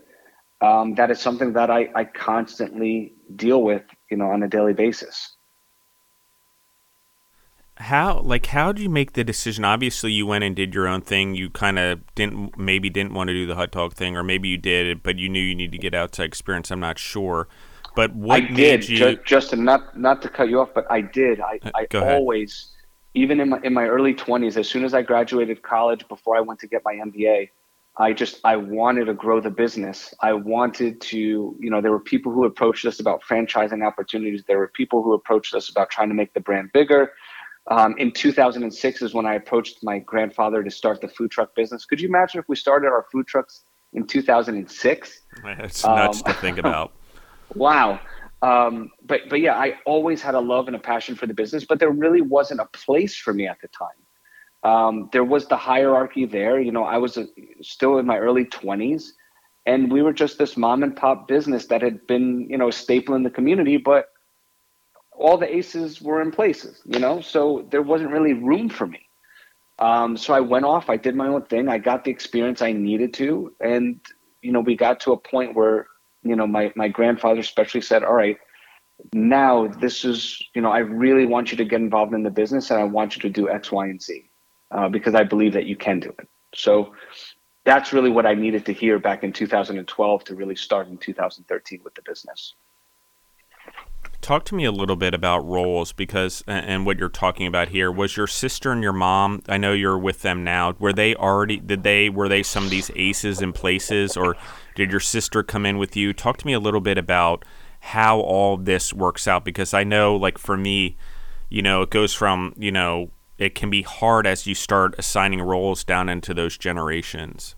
um, that is something that I, I constantly deal with, you know, on a daily basis.
How like how do you make the decision? Obviously, you went and did your own thing. You kind of didn't maybe didn't want to do the hot dog thing, or maybe you did, but you knew you need to get outside experience. I'm not sure. But what
I did,
you?
Ju- Justin. Not not to cut you off, but I did. I,
Uh,
I always, even in my in my early twenties, as soon as I graduated college, before I went to get my MBA, I just I wanted to grow the business. I wanted to, you know, there were people who approached us about franchising opportunities. There were people who approached us about trying to make the brand bigger. Um, in 2006 is when I approached my grandfather to start the food truck business. Could you imagine if we started our food trucks in 2006?
It's nuts um, to think about. <laughs>
wow. Um, but but yeah, I always had a love and a passion for the business, but there really wasn't a place for me at the time. Um, there was the hierarchy there. You know, I was a, still in my early 20s, and we were just this mom and pop business that had been, you know, a staple in the community, but all the aces were in places, you know, so there wasn't really room for me. Um, so I went off, I did my own thing, I got the experience I needed to, and, you know, we got to a point where, you know, my, my grandfather especially said, all right, now this is, you know, I really want you to get involved in the business and I want you to do X, Y, and Z uh, because I believe that you can do it. So that's really what I needed to hear back in 2012 to really start in 2013 with the business.
Talk to me a little bit about roles because and what you're talking about here was your sister and your mom. I know you're with them now. Were they already? Did they? Were they some of these aces in places, or did your sister come in with you? Talk to me a little bit about how all this works out because I know, like for me, you know, it goes from you know it can be hard as you start assigning roles down into those generations.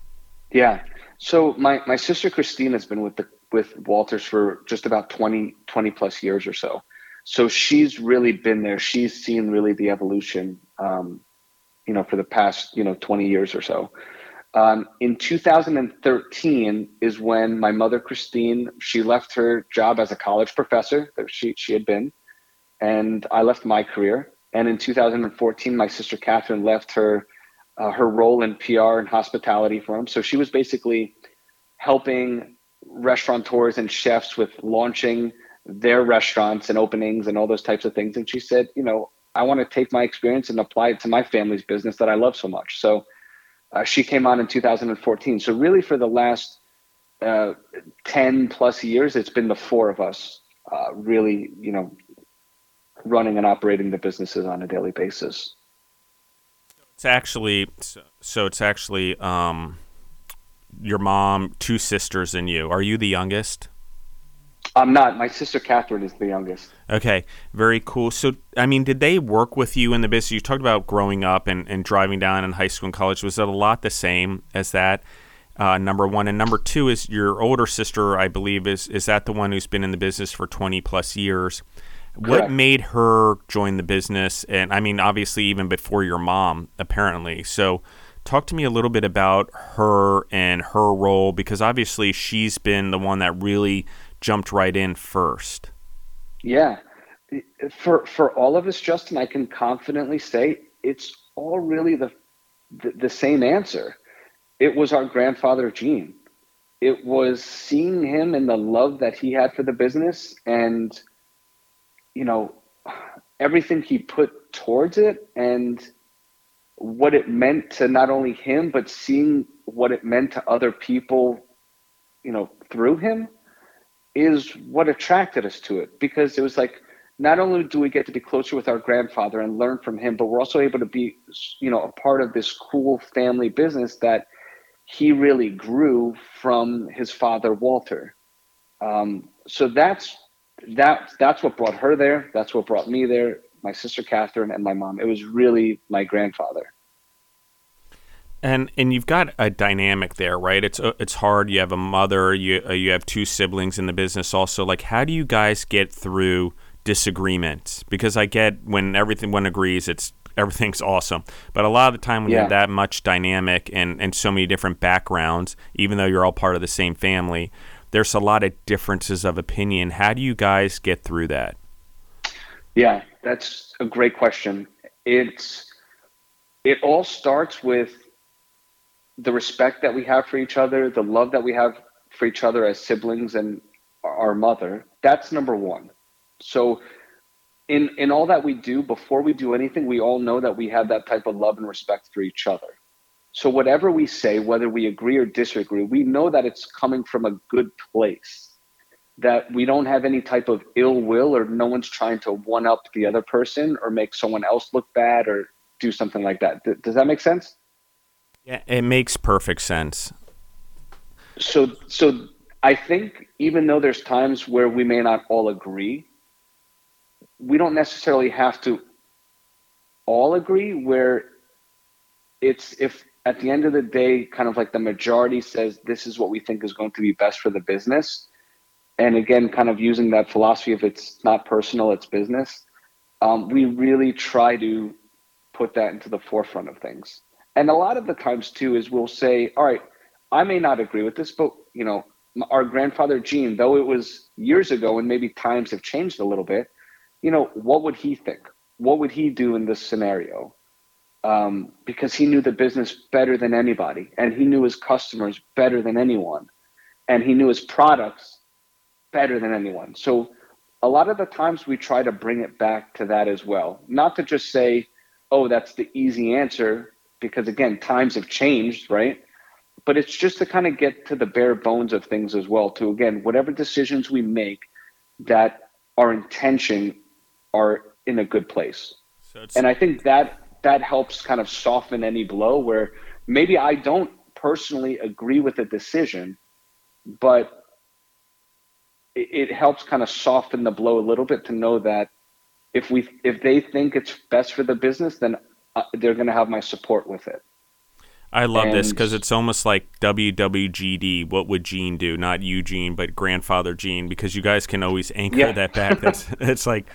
Yeah. So my, my sister Christine has been with the with Walters for just about 20, 20 plus years or so. So she's really been there. She's seen really the evolution, um, you know, for the past, you know, 20 years or so. Um, in 2013 is when my mother, Christine, she left her job as a college professor that she, she had been, and I left my career. And in 2014, my sister Catherine left her uh, her role in PR and hospitality for him. So she was basically helping restaurateurs and chefs with launching their restaurants and openings and all those types of things. And she said, you know, I want to take my experience and apply it to my family's business that I love so much. So uh, she came on in 2014. So really, for the last uh, 10 plus years, it's been the four of us uh, really, you know, running and operating the businesses on a daily basis.
It's actually so. It's actually um, your mom, two sisters, and you. Are you the youngest?
I'm not. My sister Catherine is the youngest.
Okay, very cool. So, I mean, did they work with you in the business? You talked about growing up and, and driving down in high school and college. Was it a lot the same as that? Uh, number one and number two is your older sister. I believe is is that the one who's been in the business for 20 plus years. What Correct. made her join the business? And I mean, obviously, even before your mom, apparently. So, talk to me a little bit about her and her role because obviously she's been the one that really jumped right in first.
Yeah. For for all of us, Justin, I can confidently say it's all really the the, the same answer. It was our grandfather Gene. It was seeing him and the love that he had for the business and you know, everything he put towards it and what it meant to not only him, but seeing what it meant to other people, you know, through him is what attracted us to it because it was like, not only do we get to be closer with our grandfather and learn from him, but we're also able to be, you know, a part of this cool family business that he really grew from his father, Walter. Um, so that's that that's what brought her there. That's what brought me there. My sister Catherine and my mom. It was really my grandfather.
And and you've got a dynamic there, right? It's uh, it's hard. You have a mother. You uh, you have two siblings in the business. Also, like how do you guys get through disagreements? Because I get when everything one agrees, it's everything's awesome. But a lot of the time when yeah. you have that much dynamic and and so many different backgrounds, even though you're all part of the same family, there's a lot of differences of opinion. How do you guys get through that?
Yeah, that's a great question. It's it all starts with the respect that we have for each other, the love that we have for each other as siblings and our mother. That's number 1. So in in all that we do before we do anything, we all know that we have that type of love and respect for each other. So whatever we say, whether we agree or disagree, we know that it's coming from a good place. That we don't have any type of ill will or no one's trying to one up the other person or make someone else look bad or do something like that. Does that make sense?
Yeah, it makes perfect sense.
so so I think even though there's times where we may not all agree, we don't necessarily have to all agree where it's if at the end of the day kind of like the majority says this is what we think is going to be best for the business. And again kind of using that philosophy if it's not personal it's business. Um, we really try to put that into the forefront of things. And a lot of the times too is we'll say all right i may not agree with this but you know our grandfather gene though it was years ago and maybe times have changed a little bit you know what would he think? What would he do in this scenario um, because he knew the business better than anybody and he knew his customers better than anyone and he knew his products better than anyone. So a lot of the times we try to bring it back to that as well. Not to just say oh that's the easy answer because again times have changed right? But it's just to kind of get to the bare bones of things as well to again whatever decisions we make that our intention are in a good place. So and i think that that helps kind of soften any blow where maybe i don't personally agree with the decision but it, it helps kind of soften the blow a little bit to know that if we if they think it's best for the business then uh, they're going to have my support with it
I love and, this because it's almost like WWGD. What would Gene do? Not Eugene, but grandfather Gene, because you guys can always anchor yeah. that back. That's <laughs> it's like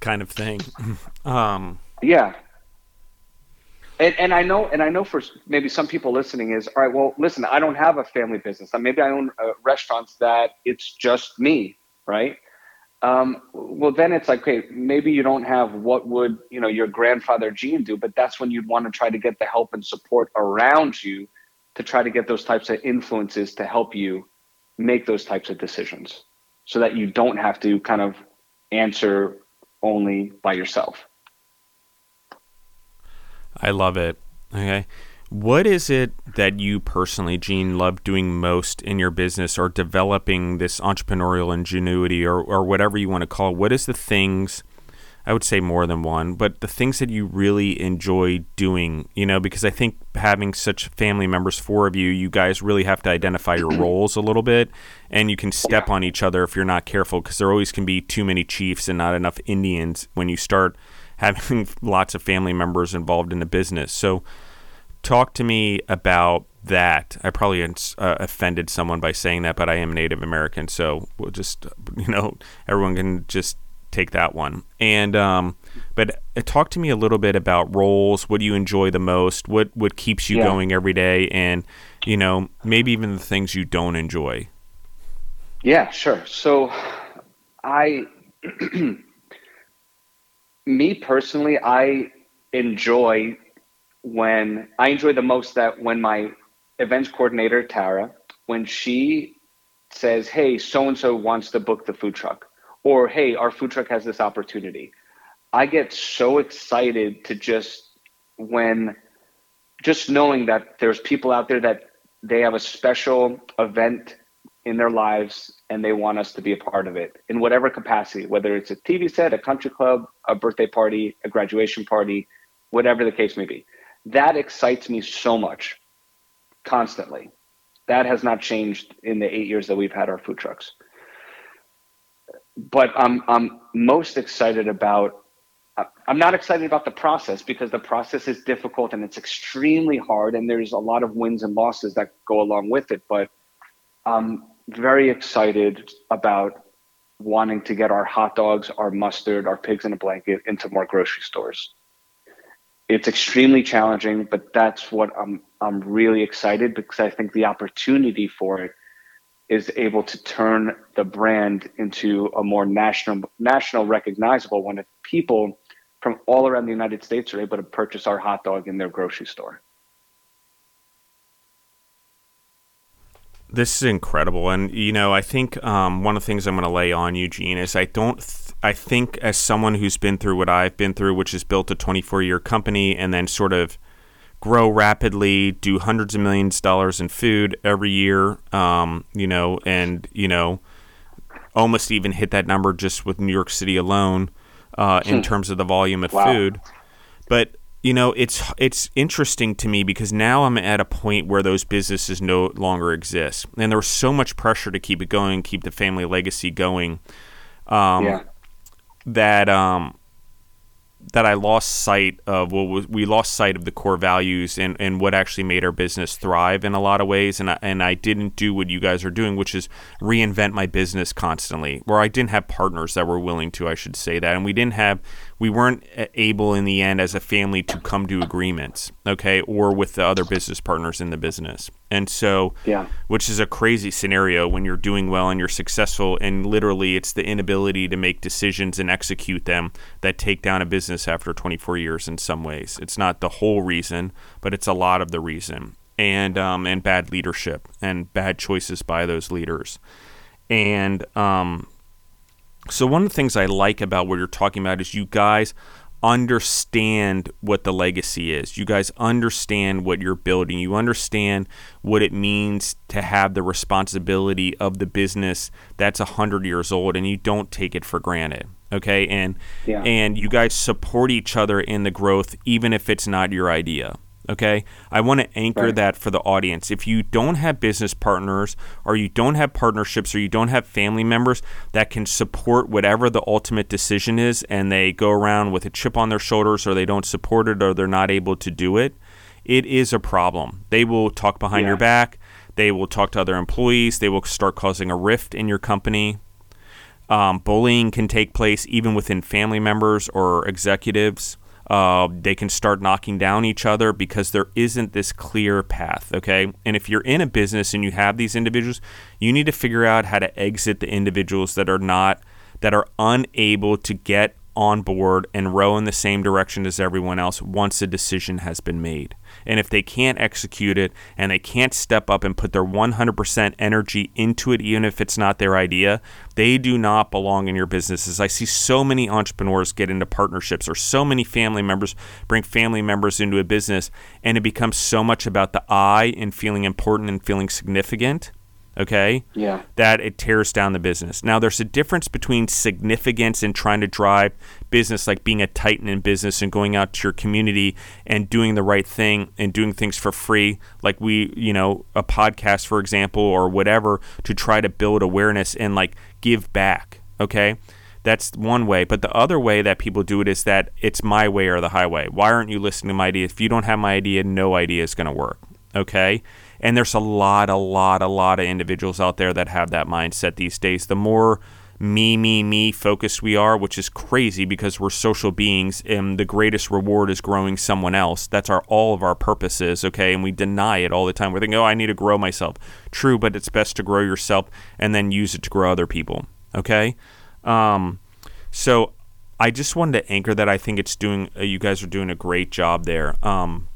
kind of thing. <clears throat> Um,
yeah. And, and I know, and I know for maybe some people listening is all right. Well, listen, I don't have a family business. Maybe I own uh, restaurants that it's just me, right? um, well then it's like okay maybe you don't have what would you know your grandfather gene do but that's when you'd want to try to get the help and support around you to try to get those types of influences to help you make those types of decisions so that you don't have to kind of answer only by yourself
i love it. Okay. What is it that you personally, Gene, love doing most in your business or developing this entrepreneurial ingenuity or, or whatever you want to call it? What is the things, I would say more than one, but the things that you really enjoy doing, you know, because I think having such family members, four of you, you guys really have to identify your <clears throat> roles a little bit and you can step on each other if you're not careful because there always can be too many chiefs and not enough Indians when you start having <laughs> lots of family members involved in the business. So, talk to me about that. I probably uh, offended someone by saying that, but I am Native American, so we'll just <laughs> you know everyone can just take that one. And um, but uh, talk to me a little bit about roles. What do you enjoy the most? What what keeps you yeah. going every day? And you know maybe even the things you don't enjoy.
Yeah, sure. So I, <clears throat> me personally, I enjoy when I enjoy the most that when my events coordinator Tara, when she says, "Hey, so and so wants to book the food truck," or "Hey, our food truck has this opportunity," I get so excited to just when just knowing that there's people out there that they have a special event in their lives and they want us to be a part of it in whatever capacity, whether it's a TV set, a country club, a birthday party, a graduation party, whatever the case may be that excites me so much constantly. That has not changed in the eight years that we've had our food trucks. But I'm I'm most excited about I'm not excited about the process because the process is difficult and it's extremely hard and there's a lot of wins and losses that go along with it. But I'm very excited about wanting to get our hot dogs, our mustard, our pigs in a blanket into more grocery stores it's extremely challenging, but that's what I'm I'm really excited because I think the opportunity for it is able to turn the brand into a more national national recognizable one if people from all around the United States are able to purchase our hot dog in their grocery store.
This is incredible, and you know, I think um, one of the things I'm going to lay on Eugene is I don't. Th- I think as someone who's been through what I've been through, which is built a 24 year company and then sort of grow rapidly, do hundreds of millions of dollars in food every year, um, you know, and you know, almost even hit that number just with New York City alone uh, in hmm. terms of the volume of wow. food. But you know, it's it's interesting to me because now I'm at a point where those businesses no longer exist, and there was so much pressure to keep it going, keep the family legacy going. Um,
yeah.
That um, that I lost sight of what was we lost sight of the core values and, and what actually made our business thrive in a lot of ways and I, and I didn't do what you guys are doing which is reinvent my business constantly where I didn't have partners that were willing to I should say that and we didn't have we weren't able in the end as a family to come to agreements okay or with the other business partners in the business. And so
yeah.
which is a crazy scenario when you're doing well and you're successful and literally it's the inability to make decisions and execute them that take down a business after 24 years in some ways. It's not the whole reason but it's a lot of the reason. And um, and bad leadership and bad choices by those leaders. And um, so one of the things I like about what you're talking about is you guys understand what the legacy is. You guys understand what you're building. You understand what it means to have the responsibility of the business that's 100 years old and you don't take it for granted. Okay? And
yeah.
and you guys support each other in the growth even if it's not your idea. Okay. I want to anchor
right.
that for the audience. If you don't have business partners or you don't have partnerships or you don't have family members that can support whatever the ultimate decision is and they go around with a chip on their shoulders or they don't support it or they're not able to do it, it is a problem. They will talk behind
yeah.
your back. They will talk to other employees. They will start causing a rift in your company. Um, bullying can take place even within family members or executives. Uh, they can start knocking down each other because there isn't this clear path. Okay. And if you're in a business and you have these individuals, you need to figure out how to exit the individuals that are not, that are unable to get on board and row in the same direction as everyone else once a decision has been made. And if they can't execute it and they can't step up and put their 100% energy into it, even if it's not their idea, they do not belong in your businesses. I see so many entrepreneurs get into partnerships or so many family members bring family members into a business, and it becomes so much about the I and feeling important and feeling significant okay?
Yeah.
That it tears down the business. Now, there's a difference between significance and trying to drive business, like being a titan in business and going out to your community and doing the right thing and doing things for free, like we, you know, a podcast, for example, or whatever, to try to build awareness and like give back, okay? That's one way. But the other way that people do it is that it's my way or the highway. Why aren't you listening to my idea? If you don't have my idea, no idea is going to work. Okay. And there's a lot, a lot, a lot of individuals out there that have that mindset these days. The more me, me, me focused we are, which is crazy because we're social beings and the greatest reward is growing someone else. That's our all of our purposes, okay? And we deny it all the time. We're thinking, oh, I need to grow myself. True, but it's best to grow yourself and then use it to grow other people, okay? Um, so I just wanted to anchor that. I think it's doing, uh, you guys are doing a great job there. Um,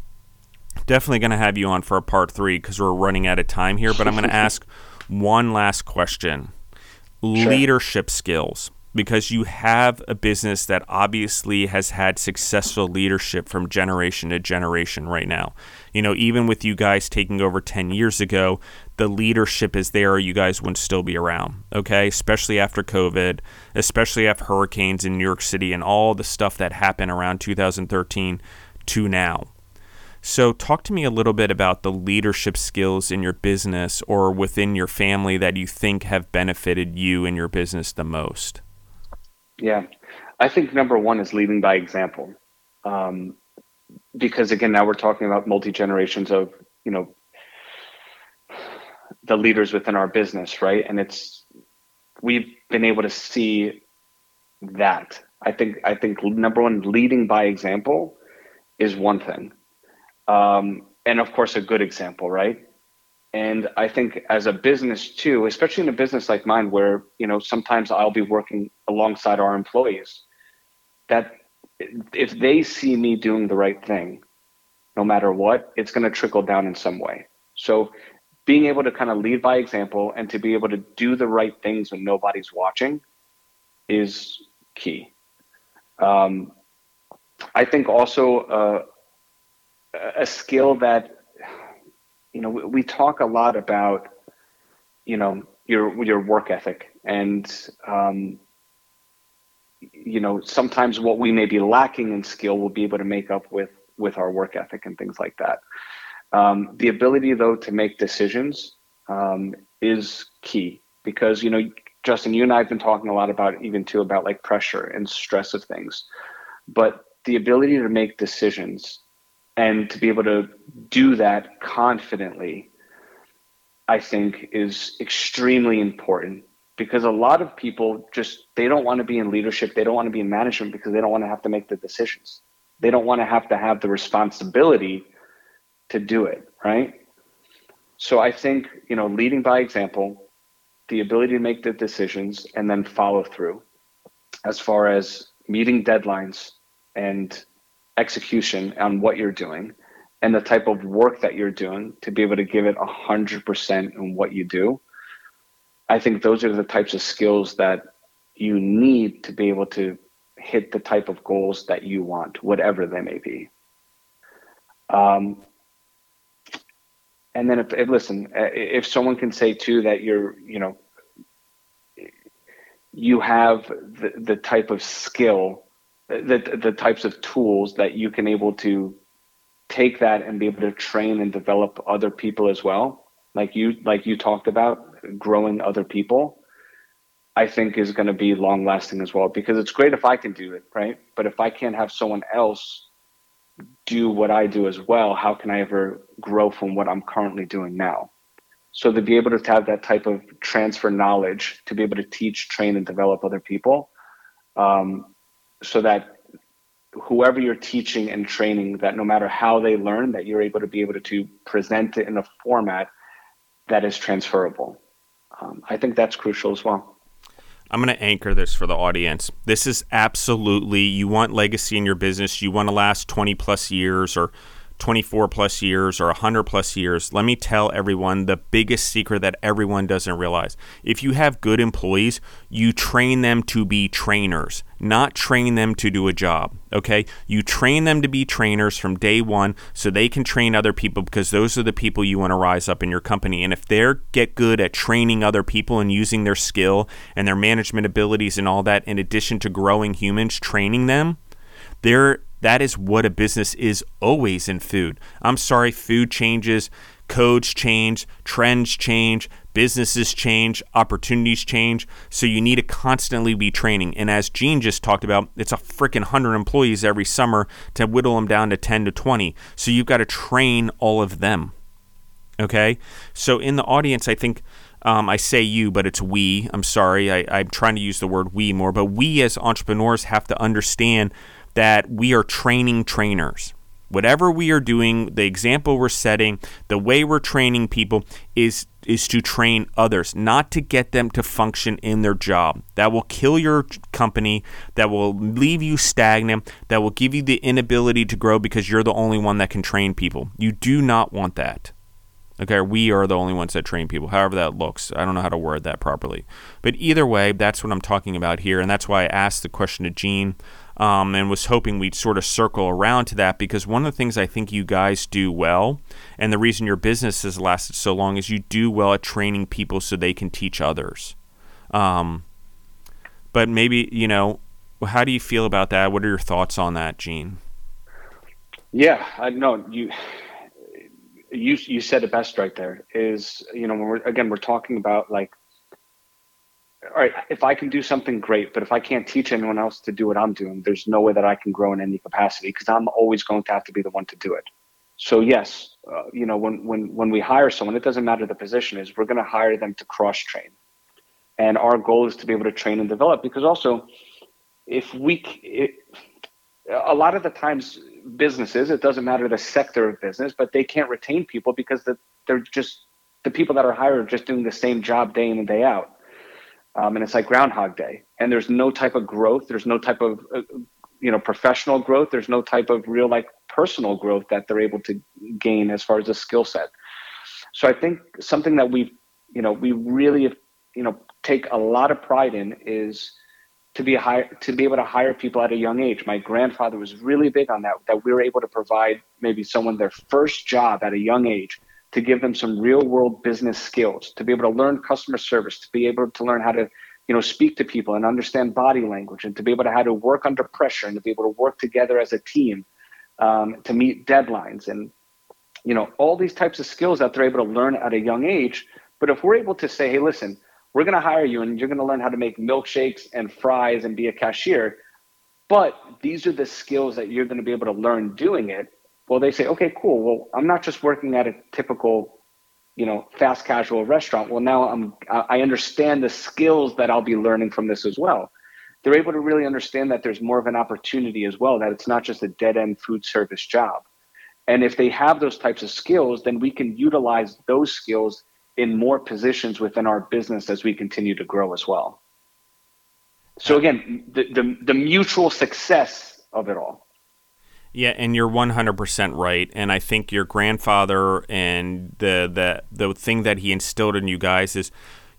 definitely going to have you on for a part three because we're running out of time here. But I'm going <laughs> to ask one last question
Sure.
leadership skills. Because you have a business that obviously has had successful leadership from generation to generation right now. You know, even with you guys taking over 10 years ago, the leadership is there, or you guys wouldn't still be around, okay? Especially after COVID, especially after hurricanes in New York City and all the stuff that happened around 2013 to now. So, talk to me a little bit about the leadership skills in your business or within your family that you think have benefited you and your business the most.
Yeah, I think number one is leading by example, um, because again, now we're talking about multi generations of you know the leaders within our business, right? And it's we've been able to see that. I think I think number one, leading by example is one thing um, and of course a good example right? And i think as a business too especially in a business like mine where you know sometimes i'll be working alongside our employees that if they see me doing the right thing no matter what it's going to trickle down in some way. So being able to kind of lead by example and to be able to do the right things when nobody's watching is key. Um, i think also uh, a skill that you know we talk a lot about you know your your work ethic and um, you know sometimes what we may be lacking in skill we'll be able to make up with with our work ethic and things like that. Um, the ability, though, to make decisions um, is key because you know, Justin, you and I have been talking a lot about even too about like pressure and stress of things, but the ability to make decisions and to be able to do that confidently, I think, is extremely important. Because a lot of people just they don't want to be in leadership they don't want to be in management because they don't want to have to make the decisions. They don't want to have to have the responsibility to do it right? So i think you know leading by example the ability to make the decisions and then follow through. As far as meeting deadlines and execution on what you're doing and the type of work that you're doing to be able to give it 100% in what you do I think those are the types of skills that you need to be able to hit the type of goals that you want, whatever they may be. Um, and then if, if, listen, if someone can say too that you're, you know, you have the, the type of skill, the, the types of tools that you can able to take that and be able to train and develop other people as well. Like you, like you talked about, growing other people, I think is going to be long lasting as well. Because it's great if I can do it, right? But if I can't have someone else do what I do as well, how can I ever grow from what I'm currently doing now? So to be able to have that type of transfer knowledge, to be able to teach, train, and develop other people, um, so that whoever you're teaching and training, that no matter how they learn, that you're able to be able to, to present it in a format that is transferable um, I think that's crucial as well.
I'm going to anchor this for the audience. This is absolutely, you want legacy in your business, you want to last 20 plus years or 24 plus years or 100 plus years, let me tell everyone the biggest secret that everyone doesn't realize. If you have good employees, you train them to be trainers, not train them to do a job. Okay? You train them to be trainers from day one so they can train other people because those are the people you want to rise up in your company. And if they get good at training other people and using their skill and their management abilities and all that, in addition to growing humans, training them, they're that is what a business is always in food. I'm sorry, food changes, codes change, trends change, businesses change, opportunities change. So you need to constantly be training. And as Gene just talked about, it's a freaking 100 employees every summer to whittle them down to 10 to 20. So you've got to train all of them. Okay? So in the audience, I think. Um, I say you, but it's we. I'm sorry. I, I'm trying to use the word we more, but we as entrepreneurs have to understand that we are training trainers. Whatever we are doing, the example we're setting, the way we're training people is is to train others, not to get them to function in their job. That will kill your company, that will leave you stagnant, that will give you the inability to grow because you're the only one that can train people. You do not want that. Okay, we are the only ones that train people, however that looks. I don't know how to word that properly. But either way, that's what I'm talking about here. And that's why I asked the question to Gene um, and was hoping we'd sort of circle around to that because one of the things I think you guys do well, and the reason your business has lasted so long, is you do well at training people so they can teach others. Um, but maybe, you know, how do you feel about that? What are your thoughts on that, Gene?
Yeah, I know you. You you said it best right there. Is you know when we're again we're talking about like all right, if I can do something great, but if I can't teach anyone else to do what I'm doing, there's no way that I can grow in any capacity because I'm always going to have to be the one to do it. So yes, uh, you know, when when when we hire someone, it doesn't matter the position is, we're going to hire them to cross train, and our goal is to be able to train and develop. Because also, if we, it, a lot of the times, businesses, it doesn't matter the sector of business, but they can't retain people because the, they're just the people that are hired are just doing the same job day in and day out um, and it's like Groundhog Day. And there's no type of growth. There's no type of uh, you know professional growth. There's no type of real like personal growth that they're able to gain as far as a skill set. So I think something that we you know we really you know take a lot of pride in is to be hire, to be able to hire people at a young age. My grandfather was really big on that. That we were able to provide maybe someone their first job at a young age to give them some real world business skills, to be able to learn customer service, to be able to learn how to, you know, speak to people and understand body language and to be able to how to work under pressure and to be able to work together as a team um, to meet deadlines, and you know all these types of skills that they're able to learn at a young age. But if we're able to say, hey, listen, we're going to hire you, and you're going to learn how to make milkshakes and fries and be a cashier, but these are the skills that you're going to be able to learn doing it. Well, they say, okay, cool. Well, I'm not just working at a typical you know fast casual restaurant. Well now i'm i understand the skills that i'll be learning from this as well. They're able to really understand that there's more of an opportunity as well that it's not just a dead end food service job. And if they have those types of skills then we can utilize those skills in more positions within our business as we continue to grow as well. So again the, the, the mutual success of it all
yeah, and you're 100% right. And I think your grandfather and the the the thing that he instilled in you guys is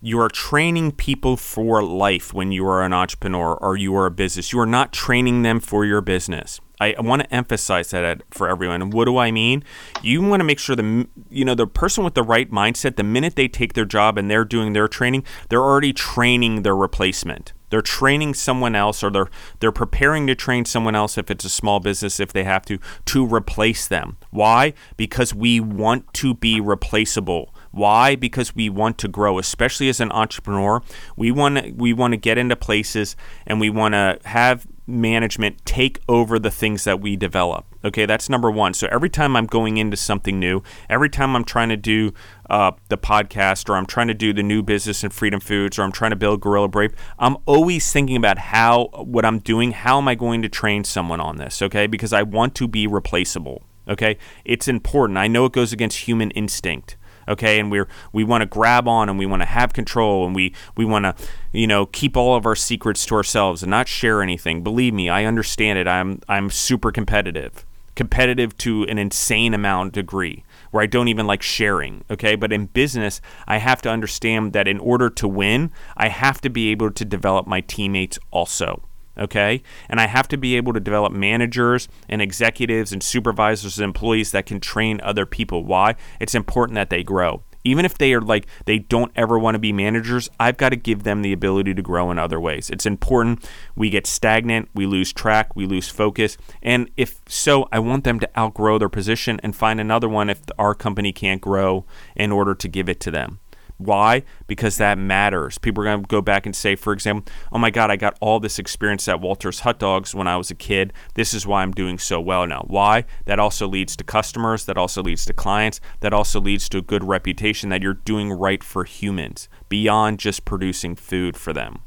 you are training people for life when you are an entrepreneur or you are a business. You are not training them for your business. I, want to emphasize that for everyone. And what do I mean? You want to make sure the you know the person with the right mindset, the minute they take their job and they're doing their training, they're already training their replacement. They're training someone else or they're they're preparing to train someone else if it's a small business if they have to to replace them. Why? Because we want to be replaceable. Why? Because we want to grow, especially as an entrepreneur. We want we want to get into places and we want to have management take over the things that we develop. Okay, that's number one. So every time I'm going into something new, every time I'm trying to do uh, the podcast or I'm trying to do the new business in Freedom Foods or I'm trying to build Gorilla Brave, I'm always thinking about how what I'm doing, how am I going to train someone on this? Okay, because I want to be replaceable. Okay, it's important. I know it goes against human instinct okay and we're we want to grab on and we want to have control and we we want to you know keep all of our secrets to ourselves and not share anything believe me i understand it i'm i'm super competitive competitive to an insane amount degree where I don't even like sharing, okay? But in business, I have to understand that in order to win, I have to be able to develop my teammates also okay? And I have to be able to develop managers and executives and supervisors and employees that can train other people. Why? It's important that they grow. Even if they are like, they don't ever want to be managers, I've got to give them the ability to grow in other ways. It's important. We get stagnant, we lose track, we lose focus. And if so, I want them to outgrow their position and find another one if our company can't grow in order to give it to them. Why? Because that matters. People are going to go back and say, for example, oh my God, I got all this experience at Walter's Hot Dogs when I was a kid. This is why I'm doing so well now. Why? That also leads to customers. That also leads to clients. That also leads to a good reputation that you're doing right for humans beyond just producing food for them.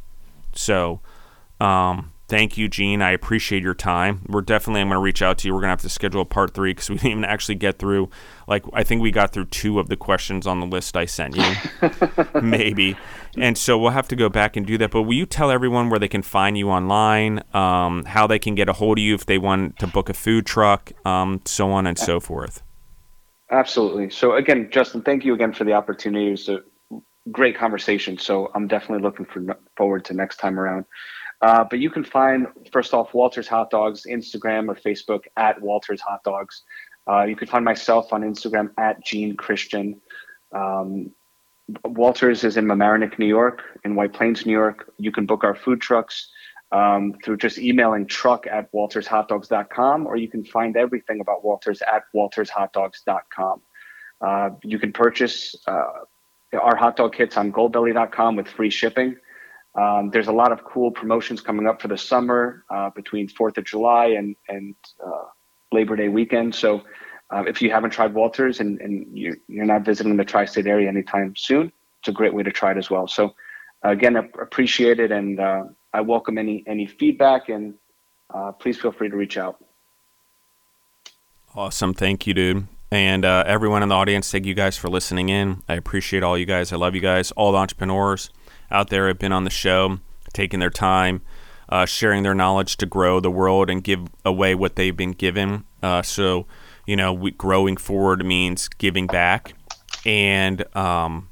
So, um, Thank you, Gene. I appreciate your time. We're definitely, I'm going to reach out to you. We're going to have to schedule a part three because we didn't even actually get through, like, I think we got through two of the questions on the list I sent you, <laughs> maybe. And so we'll have to go back and do that. But will you tell everyone where they can find you online, um, how they can get a hold of you if they want to book a food truck, um, so on and so forth?
Absolutely. So, again, Justin, thank you again for the opportunity. It was a great conversation. So, I'm definitely looking for, forward to next time around. Uh, but you can find, first off, Walter's Hot Dogs, Instagram or Facebook at Walter's Hot Dogs. Uh, you can find myself on Instagram at Gene Christian. Um, Walters is in Mamaroneck, New York, in White Plains, New York. You can book our food trucks um, through just emailing truck at waltershotdogs.com, or you can find everything about Walters at waltershotdogs.com. Uh, you can purchase uh, our hot dog kits on goldbelly.com with free shipping. Um, there's a lot of cool promotions coming up for the summer uh, between 4th of July and, and uh, Labor Day weekend. So uh, if you haven't tried Walters and, and you're, you're not visiting the tri state area anytime soon, it's a great way to try it as well. So again, I appreciate it. And uh, I welcome any, any feedback and uh, please feel free to reach out.
Awesome. Thank you, dude. And uh, everyone in the audience, thank you guys for listening in. I appreciate all you guys. I love you guys, all the entrepreneurs out there have been on the show, taking their time, uh, sharing their knowledge to grow the world and give away what they've been given. Uh, so, you know, we, growing forward means giving back. And um,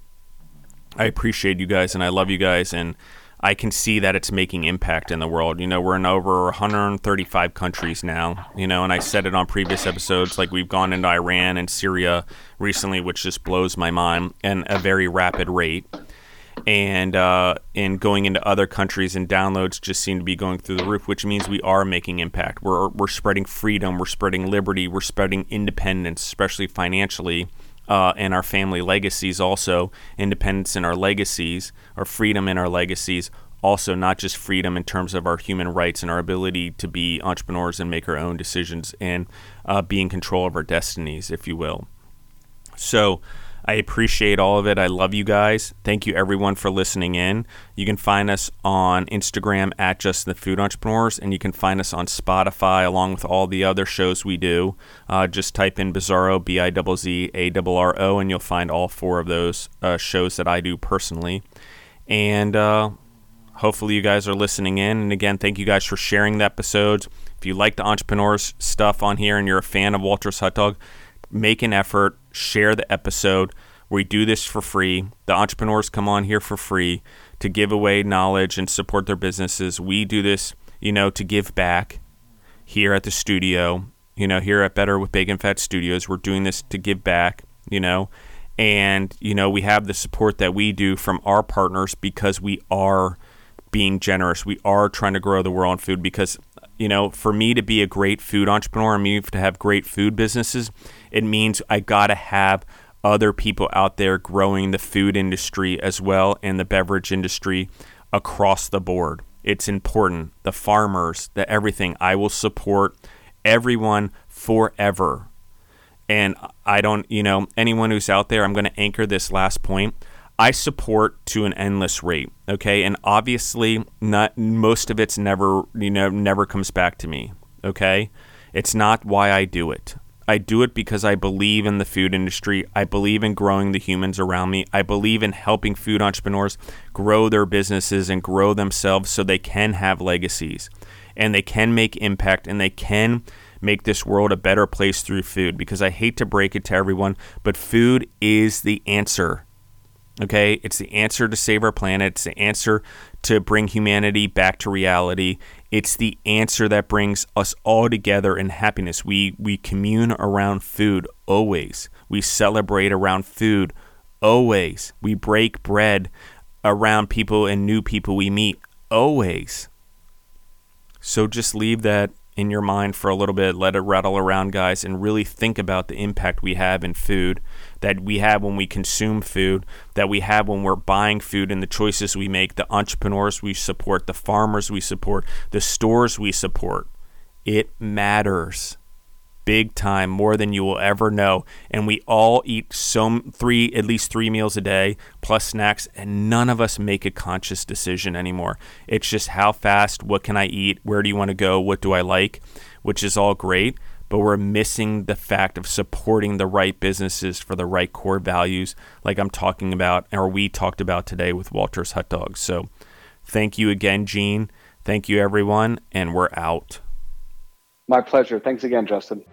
I appreciate you guys and I love you guys. And I can see that it's making impact in the world. You know, we're in over 135 countries now, you know, and I said it on previous episodes like we've gone into Iran and Syria recently, which just blows my mind and a very rapid rate and uh, and going into other countries and downloads just seem to be going through the roof, which means we are making impact. We're we're spreading freedom, we're spreading liberty, we're spreading independence, especially financially, uh, and our family legacies also independence in our legacies, our freedom in our legacies. Also, not just freedom in terms of our human rights and our ability to be entrepreneurs and make our own decisions and uh, be in control of our destinies, if you will. So, I appreciate all of it. I love you guys. Thank you everyone for listening in. You can find us on Instagram at Just the Food Entrepreneurs, and you can find us on Spotify along with all the other shows we do. Uh, just type in Bizzarro B I Z Z A R R O, and you'll find all four of those uh, shows that I do personally. And uh, hopefully you guys are listening in. And again, thank you guys for sharing the episodes. If you like the entrepreneurs stuff on here and you're a fan of Walter's Hot Dog, make an effort, share the episode. We do this for free. The entrepreneurs come on here for free to give away knowledge and support their businesses. We do this, you know, to give back here at the studio. You know, here at Better with Bacon Fat Studios, we're doing this to give back, you know. And, you know, we have the support that we do from our partners because we are being generous. We are trying to grow the world on food because you know, for me to be a great food entrepreneur, I mean, to have great food businesses, it means I got to have other people out there growing the food industry as well and the beverage industry across the board. It's important. The farmers, the everything. I will support everyone forever. And I don't, you know, anyone who's out there, I'm going to anchor this last point. I support to an endless rate. Okay, and obviously, not most of it's never you know never comes back to me. Okay, it's not why I do it. I do it because I believe in the food industry. I believe in growing the humans around me. I believe in helping food entrepreneurs grow their businesses and grow themselves so they can have legacies and they can make impact and they can make this world a better place through food because I hate to break it to everyone, but food is the answer. Okay, it's the answer to save our planet. It's the answer to bring humanity back to reality. It's the answer that brings us all together in happiness. We we commune around food always. We celebrate around food always. We break bread around people and new people we meet always. So just leave that in your mind for a little bit, let it rattle around, guys, and really think about the impact we have in food, that we have when we consume food, that we have when we're buying food and the choices we make, the entrepreneurs we support, the farmers we support, the stores we support. It matters big time, more than you will ever know. And we all eat some three, at least three meals a day plus snacks, and none of us make a conscious decision anymore. It's just how fast, what can I eat, where do you want to go, what do I like, which is all great. But we're missing the fact of supporting the right businesses for the right core values, like I'm talking about, or we talked about today with Walter's Hot Dogs. So thank you again, Gene. Thank you, everyone, and we're out.
My pleasure. Thanks again, Justin.